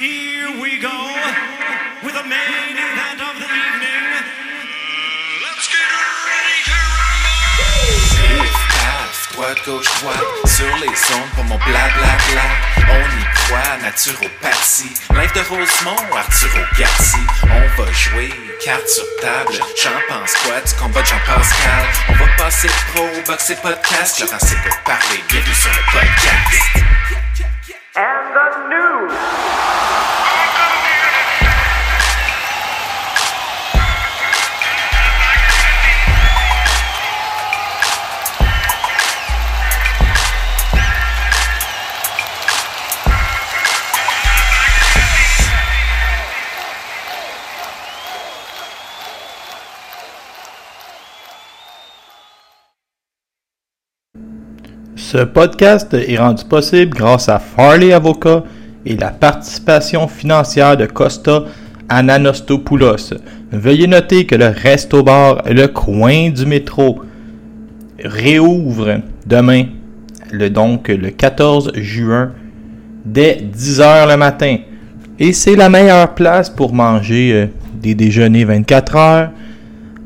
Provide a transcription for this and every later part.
Here we go with the main event of the evening. Let's get ready to rumble! Paf, droite, gauche, droite, sur les ondes pour mon blablabla. On y croit, naturopathie. Live de Rosemont, Arturo Garci. On va jouer, carte sur table. J'en pense quoi du combat de Jean-Pascal? On va passer pro, boxer podcast. Laurent c'est pour parler, bienvenue sur le podcast. Ce podcast est rendu possible grâce à Farley Avocat et la participation financière de Costa Ananostopoulos. Veuillez noter que le Resto Bar, le coin du métro, réouvre demain, le, donc le 14 juin, dès 10h le matin. Et c'est la meilleure place pour manger euh, des déjeuners 24 heures,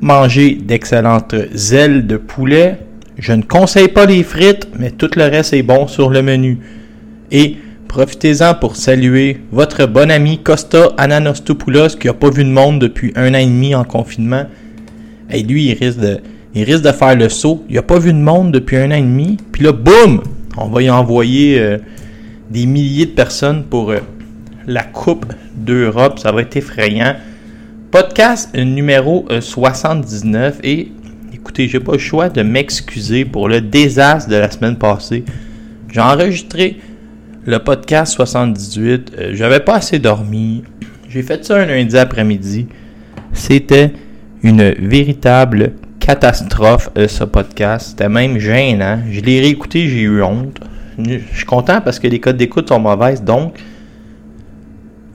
manger d'excellentes ailes de poulet. Je ne conseille pas les frites, mais tout le reste est bon sur le menu. Et profitez-en pour saluer votre bon ami Costa Ananostopoulos qui n'a pas vu de monde depuis un an et demi en confinement. Et lui, il risque de, il risque de faire le saut. Il n'a pas vu de monde depuis un an et demi. Puis là, boum! On va y envoyer euh, des milliers de personnes pour euh, la Coupe d'Europe. Ça va être effrayant. Podcast euh, numéro euh, 79. Et écoutez, j'ai pas le choix de m'excuser pour le désastre de la semaine passée. J'ai enregistré le podcast 78. Euh, J'avais pas assez dormi. J'ai fait ça un lundi après-midi. C'était une véritable catastrophe, euh, ce podcast. C'était même gênant. Je l'ai réécouté, j'ai eu honte. Je suis content parce que les codes d'écoute sont mauvaises. Donc,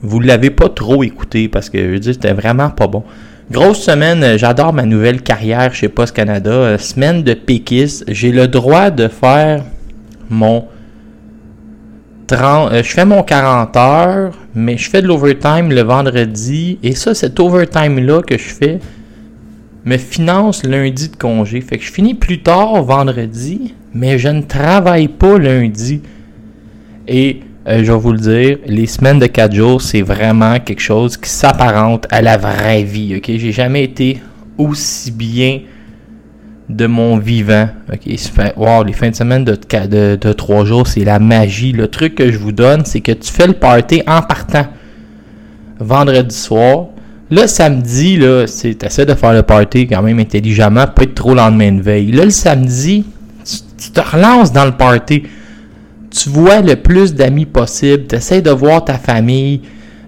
vous l'avez pas trop écouté parce que je veux dire, c'était vraiment pas bon. Grosse semaine, euh, j'adore ma nouvelle carrière chez Post Canada. Euh, semaine de péquiste. J'ai le droit de faire mon 30, euh, je fais mon 40 heures, mais je fais de l'overtime le vendredi. Et ça, cet overtime-là que je fais me finance lundi de congé. Fait que je finis plus tard vendredi, mais je ne travaille pas lundi. Et euh, je vais vous le dire, les semaines de 4 jours, c'est vraiment quelque chose qui s'apparente à la vraie vie. J'ai jamais été aussi bien de mon vivant. Wow, les fins de semaine de, de, de 3 jours, c'est la magie. Le truc que je vous donne, c'est que tu fais le party en partant vendredi soir. Là, samedi, là, c'est t'essaies de faire le party quand même intelligemment, pas être trop lendemain de veille. Là, le samedi, tu te relances dans le party tu vois le plus d'amis possible, tu essaies de voir ta famille,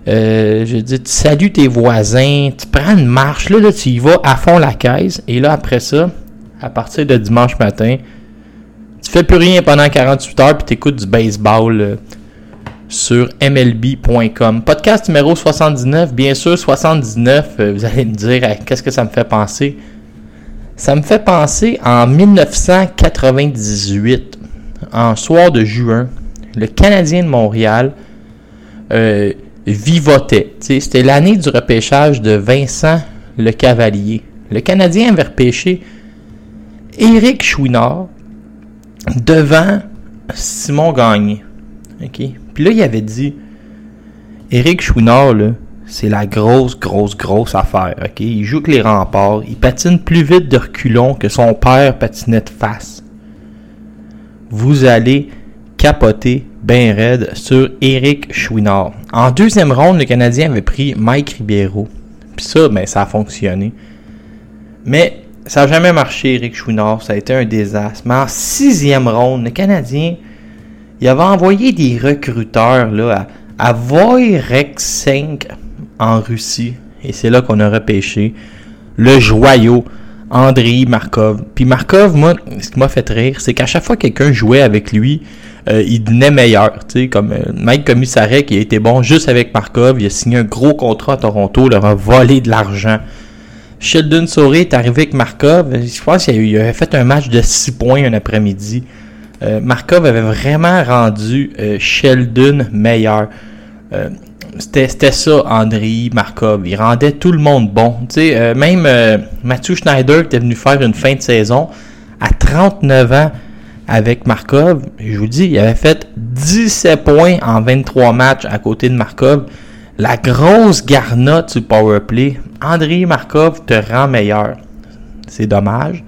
euh, je dire, tu salues tes voisins, tu prends une marche, là, là, tu y vas à fond la caisse, et là, après ça, à partir de dimanche matin, tu fais plus rien pendant 48 heures, puis tu écoutes du baseball euh, sur MLB.com. Podcast numéro 79, bien sûr, 79, euh, vous allez me dire, qu'est-ce que ça me fait penser? Ça me fait penser en 1998 en soir de juin, le Canadien de Montréal euh, vivotait. C'était l'année du repêchage de Vincent Le Cavalier. Le Canadien avait repêché Éric Chouinard devant Simon Gagné. Puis là, il avait dit Éric Chouinard, c'est la grosse, grosse, grosse affaire. Il joue que les remparts. Il patine plus vite de reculons que son père patinait de face vous allez capoter ben raide sur Eric Chouinard. En deuxième ronde, le Canadien avait pris Mike Ribeiro. Puis ça, ben, ça a fonctionné. Mais ça n'a jamais marché, Eric Chouinard. Ça a été un désastre. Mais en sixième ronde, le Canadien, il avait envoyé des recruteurs là, à, à Voireksenk en Russie. Et c'est là qu'on a repêché le joyau Andrei Markov. Puis Markov, moi, ce qui m'a fait rire, c'est qu'à chaque fois que quelqu'un jouait avec lui, euh, il devenait meilleur. Tu sais, comme euh, Mike Commissarek, qui a été bon juste avec Markov. Il a signé un gros contrat à Toronto, il leur a volé de l'argent. Sheldon Sorey est arrivé avec Markov. Je pense qu'il il avait fait un match de 6 points un après-midi. Euh, Markov avait vraiment rendu Sheldon meilleur. C'était c'était ça, Andrei Markov. Il rendait tout le monde bon. Tu sais, euh, même euh, Mathieu Schneider qui était venu faire une fin de saison à 39 ans avec Markov. Je vous dis, il avait fait 17 points en 23 matchs à côté de Markov. La grosse garnotte du powerplay. Andrei Markov te rend meilleur. C'est dommage.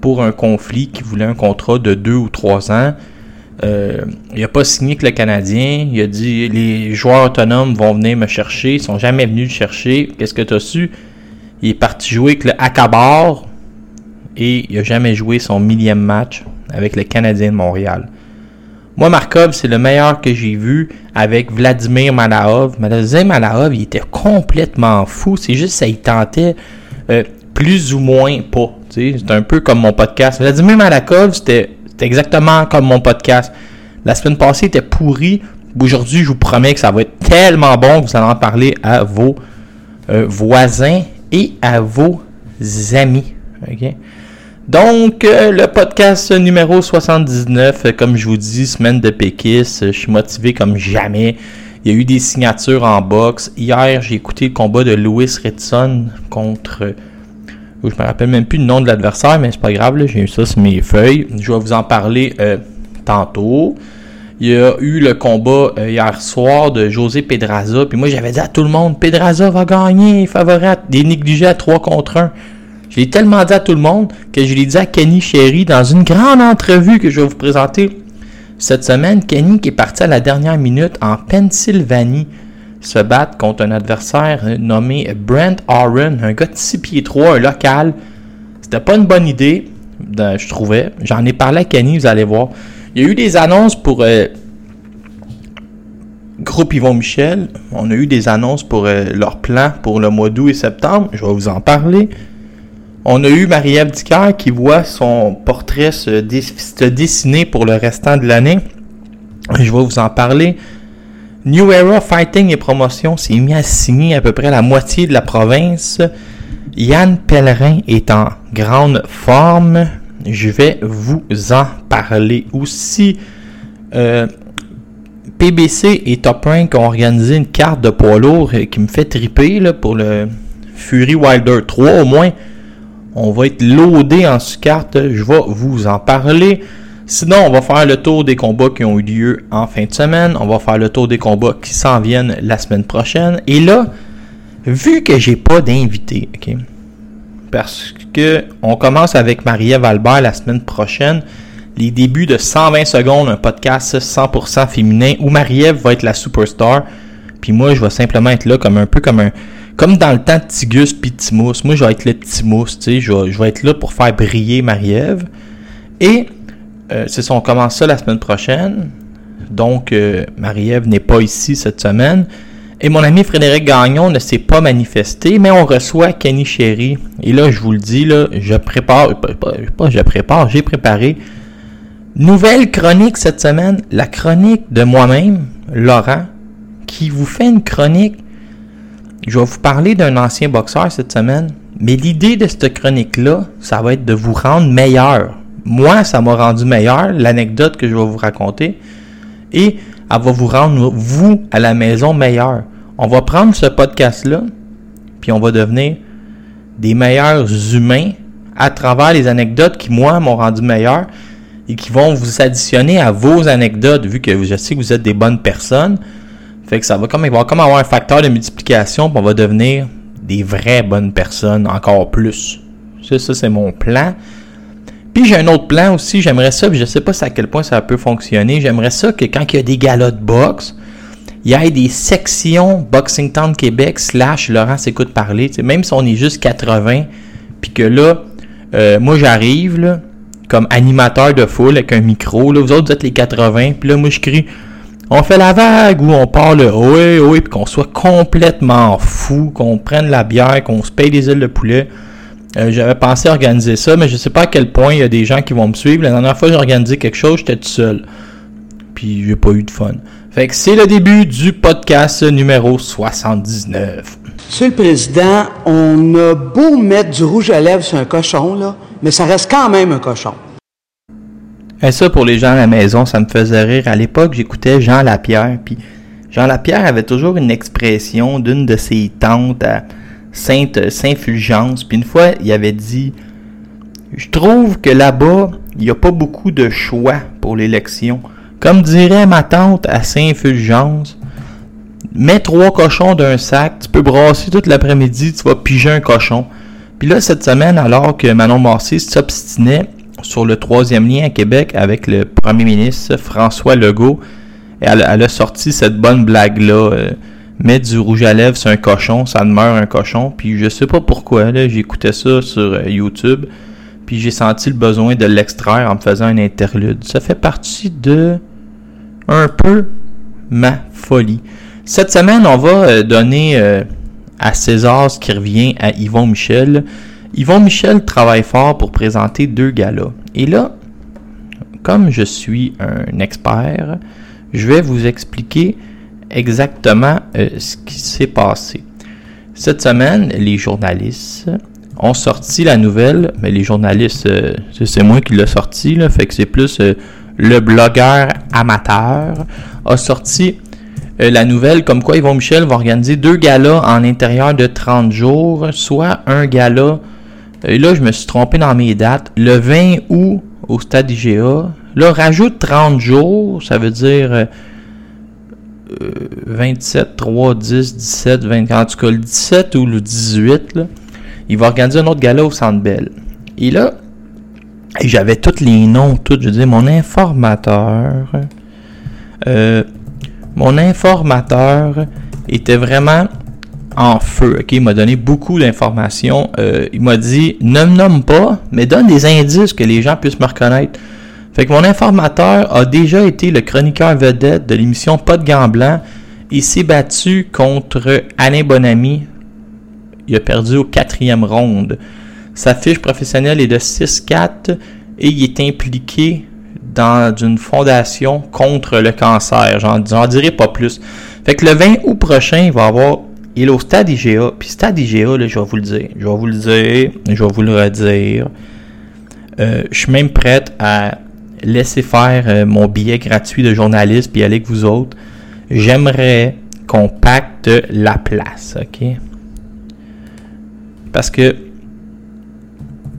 Pour un conflit qui voulait un contrat de 2 ou 3 ans. Euh, il n'a pas signé avec le Canadien. Il a dit les joueurs autonomes vont venir me chercher. Ils sont jamais venus le chercher. Qu'est-ce que tu as su? Il est parti jouer avec le Akabar et il n'a jamais joué son millième match avec le Canadien de Montréal. Moi, Markov, c'est le meilleur que j'ai vu avec Vladimir Malahov. Vladimir Malahov, il était complètement fou. C'est juste ça, il tentait euh, plus ou moins pas. C'est un peu comme mon podcast. Vladimir Malakov, c'était exactement comme mon podcast. La semaine passée était pourri. Aujourd'hui, je vous promets que ça va être tellement bon que vous allez en parler à vos euh, voisins et à vos amis. Donc, euh, le podcast numéro 79, euh, comme je vous dis, semaine de péquiste, je suis motivé comme jamais. Il y a eu des signatures en boxe. Hier, j'ai écouté le combat de Louis Ritson contre je me rappelle même plus le nom de l'adversaire, mais c'est pas grave, j'ai eu ça sur mes feuilles. Je vais vous en parler euh, tantôt. Il y a eu le combat euh, hier soir de José Pedraza. Puis moi, j'avais dit à tout le monde, Pedraza va gagner, favorable, des négligés à 3 contre 1. Je l'ai tellement dit à tout le monde que je l'ai dit à Kenny Sherry dans une grande entrevue que je vais vous présenter cette semaine. Kenny qui est parti à la dernière minute en Pennsylvanie se battre contre un adversaire nommé Brent Aaron, un gars de 6 pieds 3, un local. C'était pas une bonne idée, je trouvais. J'en ai parlé à Kenny, vous allez voir. Il y a eu des annonces pour euh, Groupe Yvon Michel. On a eu des annonces pour euh, leur plan pour le mois d'août et septembre. Je vais vous en parler. On a eu Marie-Ève qui voit son portrait se dessiner pour le restant de l'année. Je vais vous en parler. New Era Fighting et Promotion s'est mis à signer à peu près la moitié de la province. Yann Pellerin est en grande forme. Je vais vous en parler aussi. Euh, PBC et Top Rank ont organisé une carte de poids lourd qui me fait triper là, pour le Fury Wilder 3 au moins. On va être loadé en ce carte. Je vais vous en parler. Sinon, on va faire le tour des combats qui ont eu lieu en fin de semaine. On va faire le tour des combats qui s'en viennent la semaine prochaine. Et là, vu que j'ai pas d'invité, ok, parce que on commence avec Marie-Ève Albert la semaine prochaine, les débuts de 120 secondes, un podcast 100% féminin où Marie-Ève va être la superstar, puis moi je vais simplement être là comme un peu comme un comme dans le temps de Tigus puis. Moi je vais être le Timous, tu sais, je vais, je vais être là pour faire briller Marie-Ève. Et euh, c'est ça, on commence ça la semaine prochaine. Donc, euh, Marie-Ève n'est pas ici cette semaine. Et mon ami Frédéric Gagnon ne s'est pas manifesté, mais on reçoit Kenny Chéry. Et là, je vous le dis, je prépare, je prépare, j'ai préparé. Nouvelle chronique cette semaine, la chronique de moi-même, Laurent, qui vous fait une chronique. Je vais vous parler d'un ancien boxeur cette semaine, mais l'idée de cette chronique-là, ça va être de vous rendre meilleur moi, ça m'a rendu meilleur, l'anecdote que je vais vous raconter, et elle va vous rendre, vous, à la maison, meilleur. On va prendre ce podcast-là, puis on va devenir des meilleurs humains à travers les anecdotes qui, moi, m'ont rendu meilleur et qui vont vous additionner à vos anecdotes, vu que je sais que vous êtes des bonnes personnes. Fait que ça va comme, il va comme avoir un facteur de multiplication, puis on va devenir des vraies bonnes personnes encore plus. Ça, ça c'est mon plan. Puis j'ai un autre plan aussi, j'aimerais ça, puis je sais pas à quel point ça peut fonctionner. J'aimerais ça que quand il y a des galas de boxe, il y ait des sections Boxing Town Québec slash Laurent s'écoute parler. même si on est juste 80, puis que là, euh, moi j'arrive comme animateur de foule avec un micro. Là, vous autres, vous êtes les 80, puis là, moi je crie on fait la vague ou on parle oui, oui, puis qu'on soit complètement fou, qu'on prenne la bière, qu'on se paye des ailes de poulet. Euh, j'avais pensé organiser ça, mais je sais pas à quel point il y a des gens qui vont me suivre. La dernière fois que j'ai organisé quelque chose, j'étais tout seul. Puis j'ai pas eu de fun. Fait que c'est le début du podcast numéro 79. Monsieur le Président, on a beau mettre du rouge à lèvres sur un cochon, là, mais ça reste quand même un cochon. Et ça, pour les gens à la maison, ça me faisait rire. À l'époque, j'écoutais Jean Lapierre, puis Jean Lapierre avait toujours une expression d'une de ses tantes à Sainte Saint-Fulgence. Puis une fois, il avait dit Je trouve que là-bas, il n'y a pas beaucoup de choix pour l'élection. Comme dirait ma tante à Saint-Fulgence, mets trois cochons d'un sac, tu peux brasser toute l'après-midi, tu vas piger un cochon. Puis là, cette semaine, alors que Manon Massé s'obstinait sur le troisième lien à Québec avec le premier ministre François Legault, elle, elle a sorti cette bonne blague-là. euh, mettre du rouge à lèvres sur un cochon, ça demeure un cochon. Puis je sais pas pourquoi, là, j'écoutais ça sur euh, YouTube. Puis j'ai senti le besoin de l'extraire en me faisant un interlude. Ça fait partie de un peu ma folie. Cette semaine, on va euh, donner euh, à César ce qui revient à Yvon Michel. Yvon Michel travaille fort pour présenter deux galas. Et là, comme je suis un expert, je vais vous expliquer exactement euh, ce qui s'est passé. Cette semaine, les journalistes ont sorti la nouvelle, mais les journalistes, euh, c'est- moi qui l'ai sorti, là, fait que c'est plus euh, le blogueur amateur a sorti la nouvelle comme quoi Yvon Michel va organiser deux galas en intérieur de 30 jours, soit un gala, et là je me suis trompé dans mes dates, le 20 août au stade IGA. Là, rajoute 30 jours, ça veut dire euh, euh, 27, 3, 10, 17, 20, en tout cas le 17 ou le 18, là, il va organiser un autre gala au Centre Bell. Et là, j'avais tous les noms, tout, je dis mon informateur, euh, mon informateur était vraiment en feu, il m'a donné beaucoup d'informations, Euh, il m'a dit, ne me nomme pas, mais donne des indices que les gens puissent me reconnaître. Fait que mon informateur a déjà été le chroniqueur vedette de l'émission Pas de gants blancs. Il s'est battu contre Alain Bonamy. Il a perdu au quatrième ronde. Sa fiche professionnelle est de 6-4 et il est impliqué dans une fondation contre le cancer. J'en, dirai pas plus. Fait que le 20 août prochain, il va avoir. Il est au stade IGA. Puis stade IGA, je vais vous le dire. Je vais vous le dire. Je vais vous le redire. Euh, je suis même prête à laisser faire euh, mon billet gratuit de journaliste puis aller avec vous autres. J'aimerais qu'on pacte la place, ok? Parce que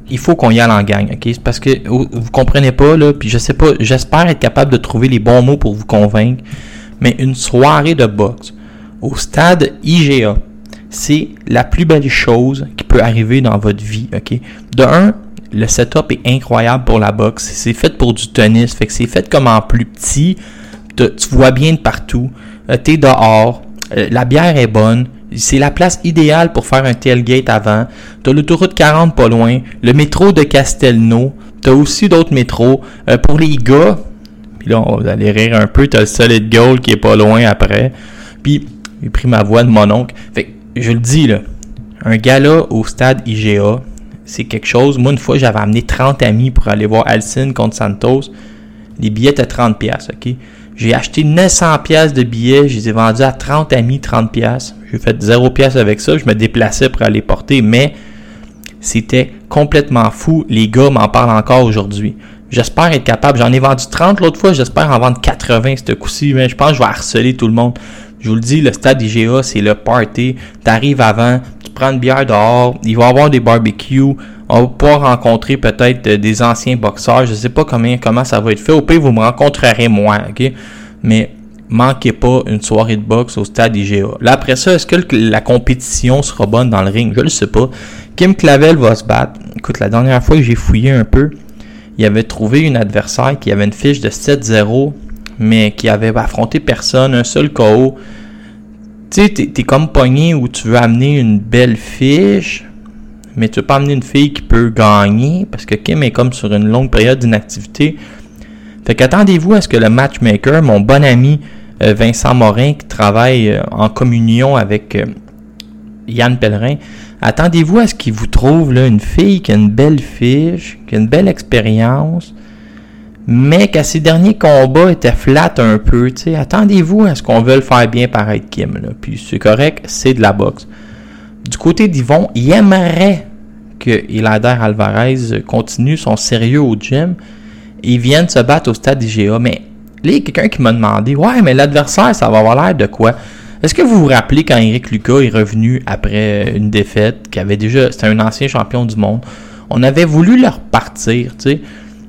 il faut qu'on y aille en gang, ok? Parce que vous, vous comprenez pas, là, pas, j'espère être capable de trouver les bons mots pour vous convaincre, mais une soirée de boxe au stade IGA, c'est la plus belle chose qui peut arriver dans votre vie, ok? De un, le setup est incroyable pour la boxe. C'est fait pour du tennis, fait que c'est fait comme en plus petit. Tu vois bien de partout. Euh, T'es dehors. Euh, la bière est bonne. C'est la place idéale pour faire un tailgate avant. T'as l'autoroute 40 pas loin. Le métro de Castelnau. T'as aussi d'autres métros. Euh, pour les gars, puis là, on va aller rire un peu. T'as le Solid Gold qui est pas loin après. Puis, j'ai pris ma voix de mon oncle. Fait que, je le dis, là. Un gala au stade IGA, c'est quelque chose. Moi, une fois, j'avais amené 30 amis pour aller voir Alcine contre Santos. Les billets étaient 30 pièces, OK? J'ai acheté 900 pièces de billets, je les ai vendus à 30 amis 30 pièces. J'ai fait 0 pièces avec ça, je me déplaçais pour aller porter, mais c'était complètement fou. Les gars m'en parlent encore aujourd'hui. J'espère être capable. J'en ai vendu 30 l'autre fois, j'espère en vendre 80 ce coup-ci, je pense que je vais harceler tout le monde. Je vous le dis, le stade IGA, c'est le party. T'arrives avant, tu prends une bière dehors, il va y avoir des barbecues, on va pouvoir rencontrer peut-être euh, des anciens boxeurs. Je sais pas combien, comment ça va être fait. Au pire, vous me rencontrerez moi, ok? Mais manquez pas une soirée de boxe au stade IGA. Là, après ça, est-ce que la compétition sera bonne dans le ring? Je le sais pas. Kim Clavel va se battre. Écoute, la dernière fois que j'ai fouillé un peu, il avait trouvé une adversaire qui avait une fiche de 7-0, mais qui avait affronté personne, un seul KO. Tu sais, t'es, comme pogné où tu veux amener une belle fiche, mais tu veux pas amener une fille qui peut gagner, parce que Kim est comme sur une longue période d'inactivité. Fait qu'attendez-vous à ce que le matchmaker, mon bon ami euh, Vincent Morin, qui travaille euh, en communion avec euh, Yann Pellerin, attendez-vous à ce qu'il vous trouve là, une fille qui a une belle fiche, qui a une belle expérience, mais qu'à ses derniers combats était flat un peu. Attendez-vous à ce qu'on veuille faire bien paraître Kim. Là. Puis c'est correct, c'est de la boxe. Du côté d'Yvon, il aimerait que Elader Alvarez continue son sérieux au gym et vienne se battre au stade IGA, mais Là, il y a quelqu'un qui m'a demandé Ouais, mais l'adversaire, ça va avoir l'air de quoi Est-ce que vous vous rappelez quand Eric Lucas est revenu après une défaite, qui avait déjà. C'était un ancien champion du monde? On avait voulu leur partir, tu sais.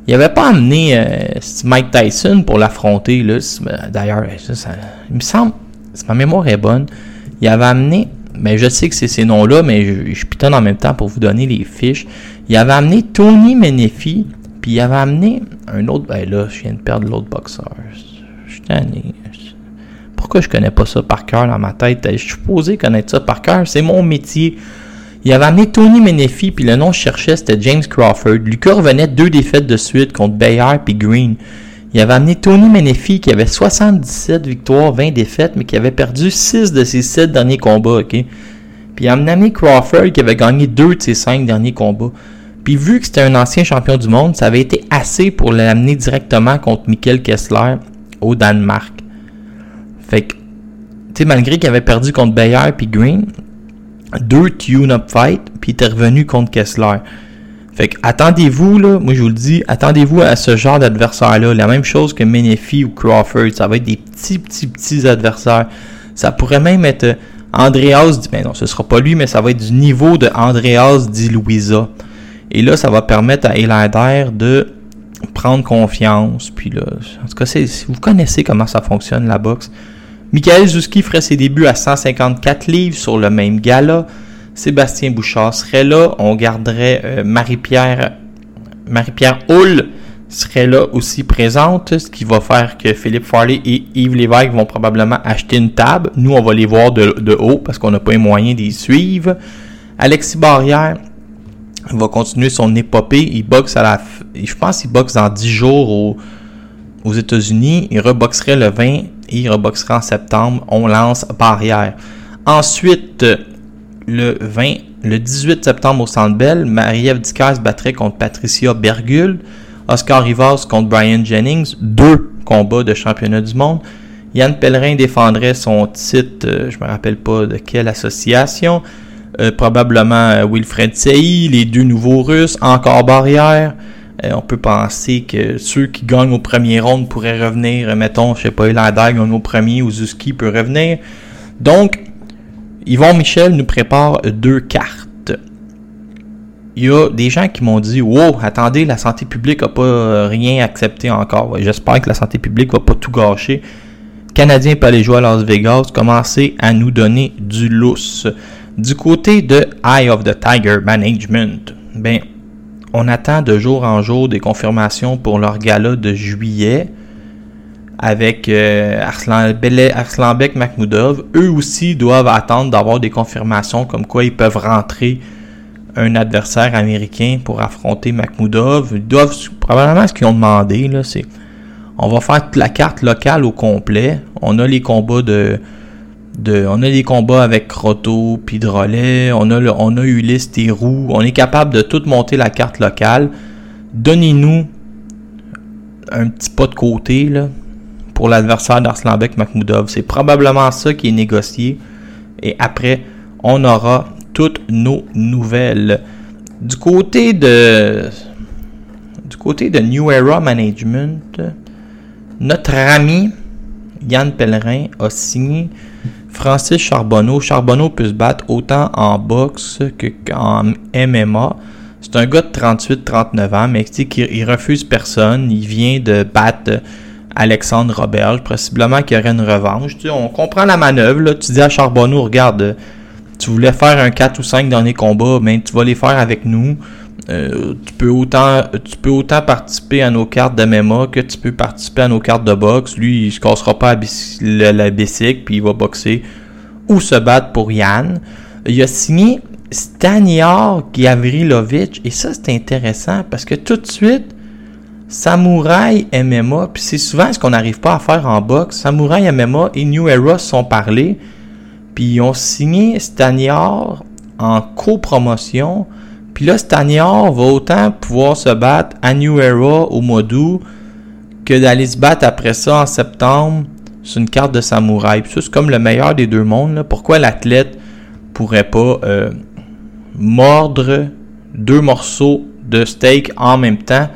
Il n'avait pas amené euh, Mike Tyson pour l'affronter, là. D'ailleurs, il me semble, si ma mémoire est bonne, il avait amené mais je sais que c'est ces noms-là, mais je, je pitonne en même temps pour vous donner les fiches. Il avait amené Tony Menefee, puis il avait amené un autre. Ben là, je viens de perdre l'autre boxeur. Je suis. Pourquoi je connais pas ça par cœur dans ma tête? Je suis supposé connaître ça par cœur. C'est mon métier. Il avait amené Tony Menefee, puis le nom que je cherchais, c'était James Crawford. Lucas revenait deux défaites de suite contre Bayard puis Green. Il avait amené Tony Menefee qui avait 77 victoires, 20 défaites, mais qui avait perdu 6 de ses 7 derniers combats, ok? Puis il a amené Crawford qui avait gagné 2 de ses 5 derniers combats. Puis vu que c'était un ancien champion du monde, ça avait été assez pour l'amener directement contre Michael Kessler au Danemark. Fait que, tu sais, malgré qu'il avait perdu contre Bayer puis Green, deux tune-up fights, puis il revenu contre Kessler. Fait que attendez-vous, là, moi je vous le dis, attendez-vous à ce genre d'adversaire-là. La même chose que Menefee ou Crawford. Ça va être des petits, petits, petits adversaires. Ça pourrait même être euh, Andreas, ben non, ce sera pas lui, mais ça va être du niveau de Andreas Di Luisa. Et là, ça va permettre à Elander de prendre confiance. Puis là, en tout cas, vous connaissez comment ça fonctionne la boxe. Michael Zuski ferait ses débuts à 154 livres sur le même gala. Sébastien Bouchard serait là. On garderait euh, Marie-Pierre Marie-Pierre Hull serait là aussi présente, ce qui va faire que Philippe Farley et Yves Lévesque vont probablement acheter une table. Nous, on va les voir de, haut parce qu'on n'a pas les moyens d'y suivre. Alexis Barrière va continuer son épopée. Il boxe à la... Je pense qu'il boxe dans 10 jours aux États-Unis. Il reboxerait le 20 et il reboxerait en septembre. On lance Barrière. Ensuite, le 20, le 18 septembre au Centre Bell, Marie-Ève battrait contre Patricia Bergul. Oscar Rivas contre Brian Jennings, deux combats de championnat du monde. Yann Pellerin défendrait son titre, euh, je me rappelle pas de quelle association, euh, probablement euh, Wilfred Sey, les deux nouveaux Russes, encore barrière. On peut penser que ceux qui gagnent au premier round pourraient revenir, mettons, je sais pas, Elander gagne au premier ou Zuski peut revenir. Donc, Yvon Michel nous prépare deux cartes. Il y a des gens qui m'ont dit Wow, attendez, la santé publique n'a pas euh, rien accepté encore. J'espère que la santé publique va pas tout gâcher. Canadiens pas les jouer à Las Vegas, commencez à nous donner du lousse. Du côté de Eye of the Tiger Management, ben, on attend de jour en jour des confirmations pour leur gala de juillet avec euh, Arslan, Arslanbek Makhmoudov, eux aussi doivent attendre d'avoir des confirmations comme quoi ils peuvent rentrer un adversaire américain pour affronter Makhmoudov. Ils doivent, probablement ce qu'ils ont demandé, là, c'est on va faire toute la carte locale au complet. On a les combats de, on a les combats avec Croto puis Drolet, on a on a Ulysse Roux, on est capable de tout monter la carte locale. Donnez-nous un petit pas de côté pour l'adversaire d'Arslanbek Makhmoudov. C'est probablement ça qui est négocié. Et après, on aura toutes nos nouvelles. Du côté de du côté de New Era Management, notre ami Yann Pellerin a signé Francis Charbonneau. Charbonneau peut se battre autant en boxe qu'en MMA. C'est un gars de 38-39 ans, mais il refuse personne. Il vient de battre Alexandre Robert, possiblement qu'il y aurait une revanche. Tu on comprend la manœuvre. Tu dis à Charbonneau, regarde, tu voulais faire un 4 ou 5 derniers combats, mais tu vas les faire avec nous. Euh, tu, peux autant, tu peux autant participer à nos cartes de MMA que tu peux participer à nos cartes de boxe. Lui, il se cassera pas la, la bicycle, puis il va boxer ou se battre pour Yann. Il a signé Staniar Gavrilovic, et ça c'est intéressant parce que tout de suite, Samouraï MMA, puis c'est souvent ce qu'on n'arrive pas à faire en boxe. Samouraï MMA et New Era sont parlés, puis ils ont signé Staniar en copromotion. Puis là, Staniar va autant pouvoir se battre à New Era au mois d'août que d'aller se battre après ça en septembre sur une carte de samouraï. Puis ça, c'est comme le meilleur des deux mondes. Pourquoi l'athlète pourrait pas euh, mordre deux morceaux de steak en même temps?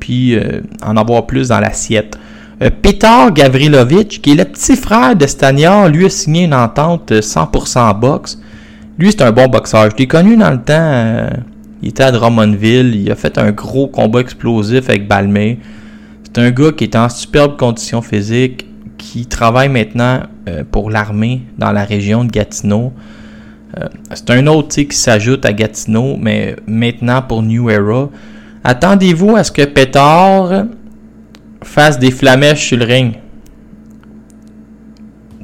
puis euh, en avoir plus dans l'assiette? Euh, Petar Gavrilovic, qui est le petit frère de Staniar, lui a signé une entente 100% boxe. Lui, c'est un bon boxeur. Je l'ai connu dans le temps. Il était à Drummondville. Il a fait un gros combat explosif avec Balmé. C'est un gars qui est en superbe condition physique, qui travaille maintenant euh, pour l'armée dans la région de Gatineau. Euh, c'est un autre qui s'ajoute à Gatineau, mais maintenant pour New Era. Attendez-vous à ce que Pétard fasse des flamèches sur le ring.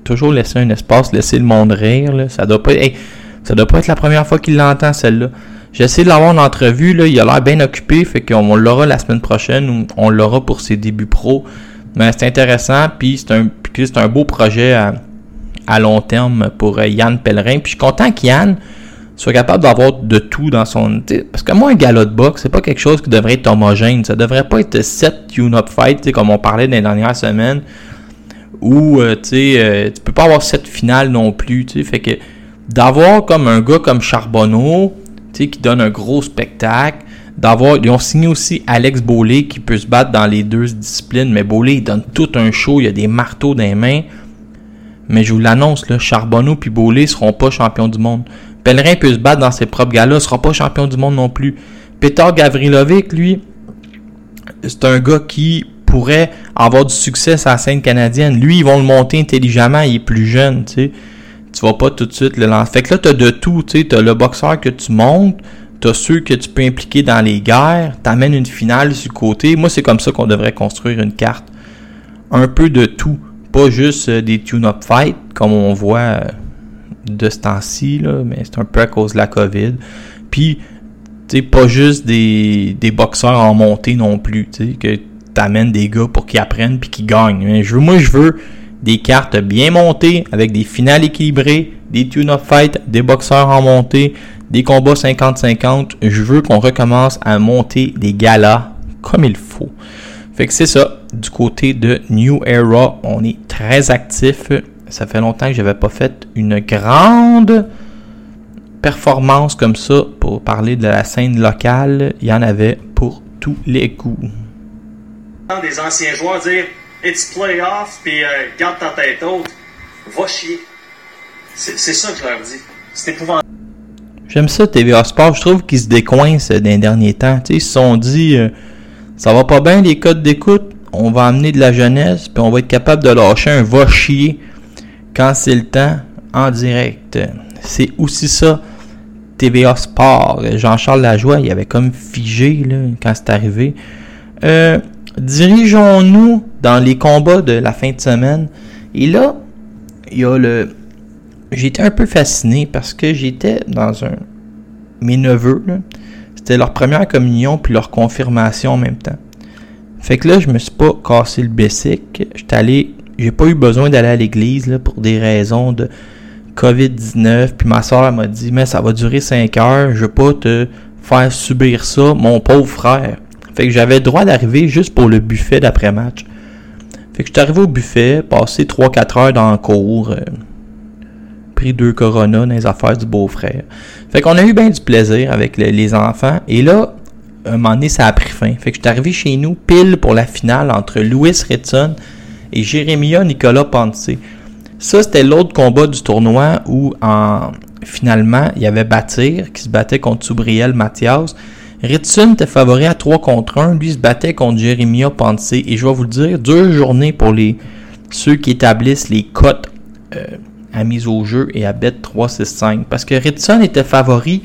Toujours laisser un espace, laisser le monde rire. Ça doit doit pas être la première fois qu'il l'entend, celle-là. J'essaie de l'avoir en entrevue, là. il a l'air bien occupé, fait qu'on l'aura la semaine prochaine ou on l'aura pour ses débuts pro. Mais c'est intéressant, puis c'est un, beau projet à, long terme pour euh, Yann Pellerin. Puis je suis content qu'Yann soit capable d'avoir de tout dans son. Parce que moi, un gala de boxe, c'est pas quelque chose qui devrait être homogène. Ça devrait pas être 7 tune-up fights, comme on parlait dans les dernières semaines. Ou, euh, euh, tu peux pas avoir 7 finales non plus. Fait que d'avoir comme un gars comme Charbonneau, qui donne un gros spectacle. D'avoir, ils ont signé aussi Alex Beaulé qui peut se battre dans les deux disciplines, mais Beaulé il donne tout un show, il a des marteaux dans les mains. Mais je vous l'annonce, là, Charbonneau puis Beaulé seront pas champions du monde. Pellerin peut se battre dans ses propres galas, sera pas champion du monde non plus. Peter Gavrilovic, lui, c'est un gars qui pourrait avoir du succès sur la scène canadienne. Lui, ils vont le monter intelligemment, il est plus jeune, tu. Tu vas pas tout de suite le lancer. Fait que là, t'as de tout, tu. T'as le boxeur que tu montes, t'as ceux que tu peux impliquer dans les guerres, t'amènes une finale sur le côté. Moi, c'est comme ça qu'on devrait construire une carte. Un peu de tout. Pas juste euh, des tune-up fights, comme on voit euh, de ce temps-ci, mais c'est un peu à cause de la COVID. Puis, tu sais, pas juste des, des boxeurs en montée non plus, tu que t'amènes des gars pour qu'ils apprennent puis qu'ils gagnent. Mais je moi, je veux des cartes bien montées avec des finales équilibrées, des tune-up fights, des boxeurs en montée, des combats 50-50. Je veux qu'on recommence à monter des galas comme il faut. Fait que c'est ça. Du côté de New Era, on est très actif. Ça fait longtemps que j'avais pas fait une grande performance comme ça pour parler de la scène locale. Il y en avait pour tous les coups. des anciens joueurs dire It's playoff, puis euh, garde ta tête haute, va chier. C'est ça que je leur dis. C'est épouvantable. J'aime ça, TVA Sport. Je trouve qu'ils se décoincent euh, dans les derniers temps. Tu sais, ils se sont dit, euh, ça va pas bien les codes d'écoute. On va amener de la jeunesse, puis on va être capable de lâcher un va chier quand c'est le temps en direct. C'est aussi ça, TVA Sport. Jean-Charles Lajoie, il avait comme figé là, quand c'est arrivé. Euh, Dirigeons-nous dans les combats de la fin de semaine. Et là, il y a le. J'étais un peu fasciné parce que j'étais dans un. Mes neveux, c'était leur première communion puis leur confirmation en même temps. Fait que là, je me suis pas cassé le bessic. J'étais allé. J'ai pas eu besoin d'aller à l'église pour des raisons de COVID-19. Puis ma soeur m'a dit Mais ça va durer 5 heures, je veux pas te faire subir ça, mon pauvre frère. Fait que j'avais le droit d'arriver juste pour le buffet d'après-match. Fait que je suis arrivé au buffet, passé 3-4 heures dans le cours, euh, pris deux Corona dans les affaires du beau-frère. Fait qu'on a eu bien du plaisir avec le- les enfants. Et là, un moment donné, ça a pris fin. Fait que je suis arrivé chez nous pile pour la finale entre Louis Ritson et Jérémia Nicolas Ponce. Ça, c'était l'autre combat du tournoi où, en, finalement, il y avait Bâtir qui se battait contre Soubriel Mathias. Ritson était favori à 3 contre 1. Lui se battait contre Jérémia Ponce. Et je vais vous le dire, deux journées pour les ceux qui établissent les cotes euh, à mise au jeu et à bet 3-6-5. Parce que Ritson était favori.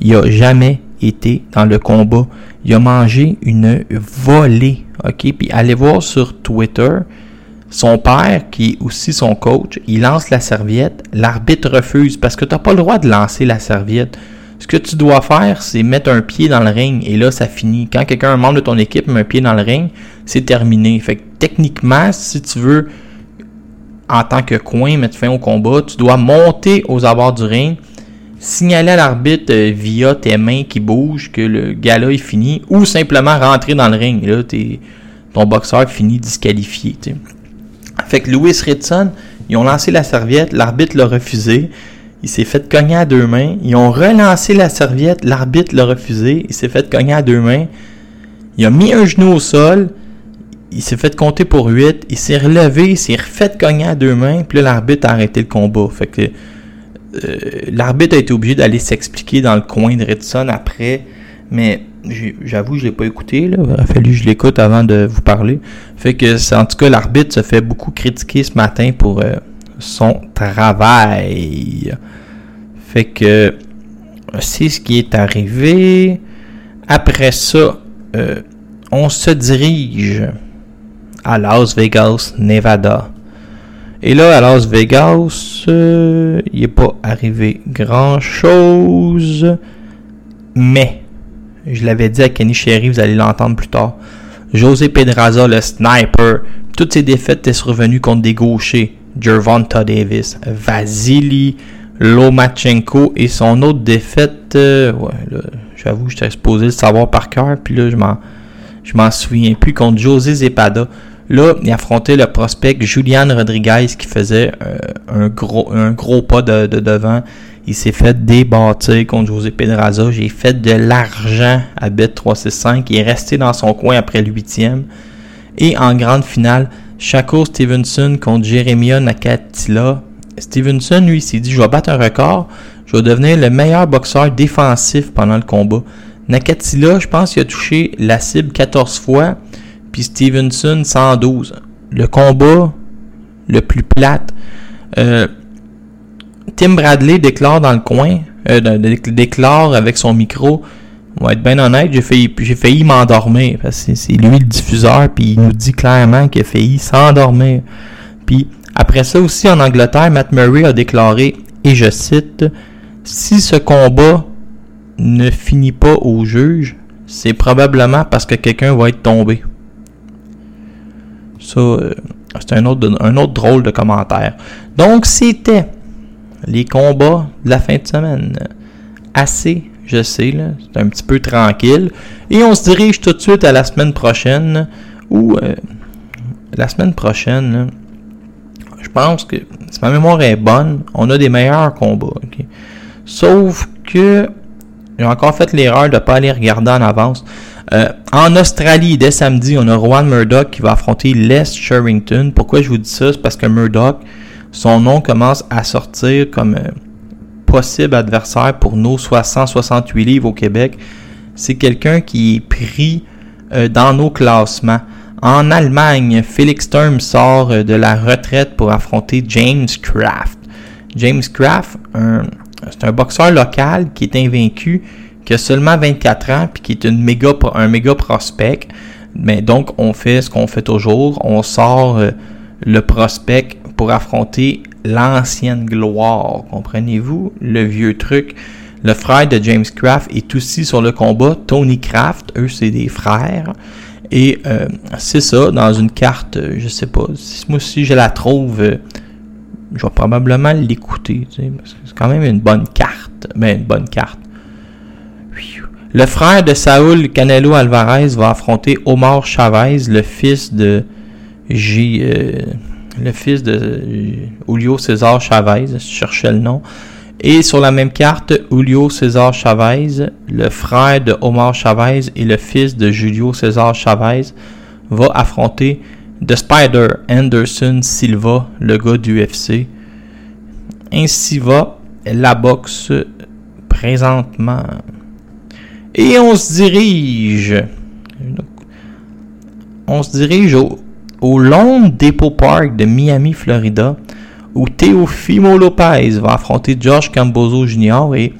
Il a jamais été dans le combat. Il a mangé une volée. OK? Puis allez voir sur Twitter. Son père, qui est aussi son coach, il lance la serviette. L'arbitre refuse parce que tu n'as pas le droit de lancer la serviette. Ce que tu dois faire, c'est mettre un pied dans le ring et là, ça finit. Quand quelqu'un, un membre de ton équipe, met un pied dans le ring, c'est terminé. Fait que techniquement, si tu veux, en tant que coin, mettre fin au combat, tu dois monter aux abords du ring, signaler à l'arbitre euh, via tes mains qui bougent que le gala est fini ou simplement rentrer dans le ring. Et Là, ton boxeur finit disqualifié. Fait que Louis Ritson, ils ont lancé la serviette, l'arbitre l'a refusé. Il s'est fait cogner à deux mains. Ils ont relancé la serviette, l'arbitre l'a refusé. Il s'est fait cogner à deux mains. Il a mis un genou au sol. il s'est fait compter pour 8, il s'est relevé, il s'est refait cogner à deux mains, puis l'arbitre a arrêté le combat. Fait que euh, l'arbitre a été obligé d'aller s'expliquer dans le coin de Redson après, mais j'avoue, je l'ai pas écouté. Il a fallu que je l'écoute avant de vous parler. Fait que, en tout cas, l'arbitre se fait beaucoup critiquer ce matin pour euh, son travail. Fait que, c'est ce qui est arrivé. Après ça, euh, on se dirige à Las Vegas, Nevada. Et là, à Las Vegas, euh, il n'est pas arrivé grand-chose. Mais, je l'avais dit à Kenny Sherry, vous allez l'entendre plus tard. José Pedraza, le sniper, toutes ses défaites étaient survenues contre des gauchers. Gervonta Davis, Vasily Lomachenko et son autre défaite, euh, ouais, j'avoue, j'étais exposé le savoir par cœur, puis là, je m'en, souviens plus, contre José Zepada. Là, il affrontait le prospect Julian Rodriguez qui faisait euh, un, gros, un gros pas de, devant. Il s'est fait débattre contre José Pedraza. J'ai fait de l'argent à Bet 365. Il est resté dans son coin après le huitième. Et en grande finale, Shakur Stevenson contre Jeremiah Nakatila. Stevenson, lui, s'est dit, je vais battre un record. Je vais devenir le meilleur boxeur défensif pendant le combat. Nakatila, je pense qu'il a touché la cible 14 fois puis Stevenson 112. Le combat le plus plate. Euh, Tim Bradley déclare dans le coin, euh, déclare avec son micro. On va être bien honnête, j'ai failli, m'endormir parce que c'est lui le diffuseur, puis il nous dit clairement qu'il a failli s'endormir. Puis après ça aussi en Angleterre, Matt Murray a déclaré, et je cite, si ce combat ne finit pas au juge, c'est probablement parce que quelqu'un va être tombé. Ça, euh, c'est un autre, un autre drôle de commentaire. Donc, c'était les combats de la fin de semaine. Assez, je sais, là. C'est un petit peu tranquille. Et on se dirige tout de suite à la semaine prochaine. Ou euh, la semaine prochaine, je pense que si ma mémoire est bonne, on a des meilleurs combats. Sauf que j'ai encore fait l'erreur de ne pas aller regarder en avance. Euh, en Australie, dès samedi, on a Rowan Murdoch qui va affronter Les Sherrington. Pourquoi je vous dis ça? C'est parce que Murdoch, son nom commence à sortir comme euh, possible adversaire pour nos 668 livres au Québec. C'est quelqu'un qui est pris euh, dans nos classements. En Allemagne, Felix Sturm sort de la retraite pour affronter James Kraft. James Kraft, c'est un boxeur local qui est invaincu qui a seulement 24 ans puis qui est une méga, un méga prospect. Mais donc, on fait ce qu'on fait toujours. On sort euh, le prospect pour affronter l'ancienne gloire. Comprenez-vous? Le vieux truc. Le frère de James Kraft est aussi sur le combat. Tony Kraft, eux, c'est des frères. Et euh, c'est ça, dans une carte, euh, je sais pas. Moi, si je la trouve, je vais probablement l'écouter. c'est quand même une bonne carte. Mais ben, une bonne carte. Le frère de Saúl Canelo Alvarez va affronter Omar Chavez, le fils de J, euh, le fils de Julio César Chavez, je cherchais le nom. Et sur la même carte, Julio César Chavez, le frère de Omar Chavez et le fils de Julio César Chavez, va affronter The Spider Anderson Silva, le gars du UFC. Ainsi va la boxe présentement. Et on se dirige. On se dirige au, au Lone Depot Park de Miami, Florida, où Teofimo Lopez va affronter George Cambozo Jr. Et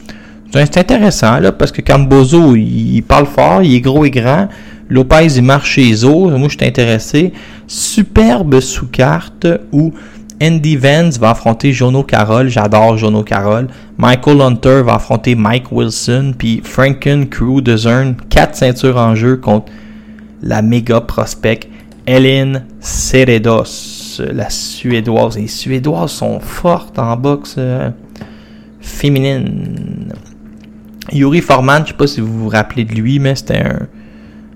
c'est intéressant parce que Cambozo, il, parle fort, il est gros et grand. Lopez, il marche chez eux. Moi, je suis intéressé. Superbe sous-carte où Andy Vance va affronter Jono Carroll. J'adore Jono Carroll. Michael Hunter va affronter Mike Wilson. Puis Franken Crew de Zern. Quatre ceintures en jeu contre la méga prospect Ellen Ceredos, la Suédoise. Les Suédoises sont fortes en boxe euh, féminine. Yuri Forman, je ne sais pas si vous vous rappelez de lui, mais c'était un,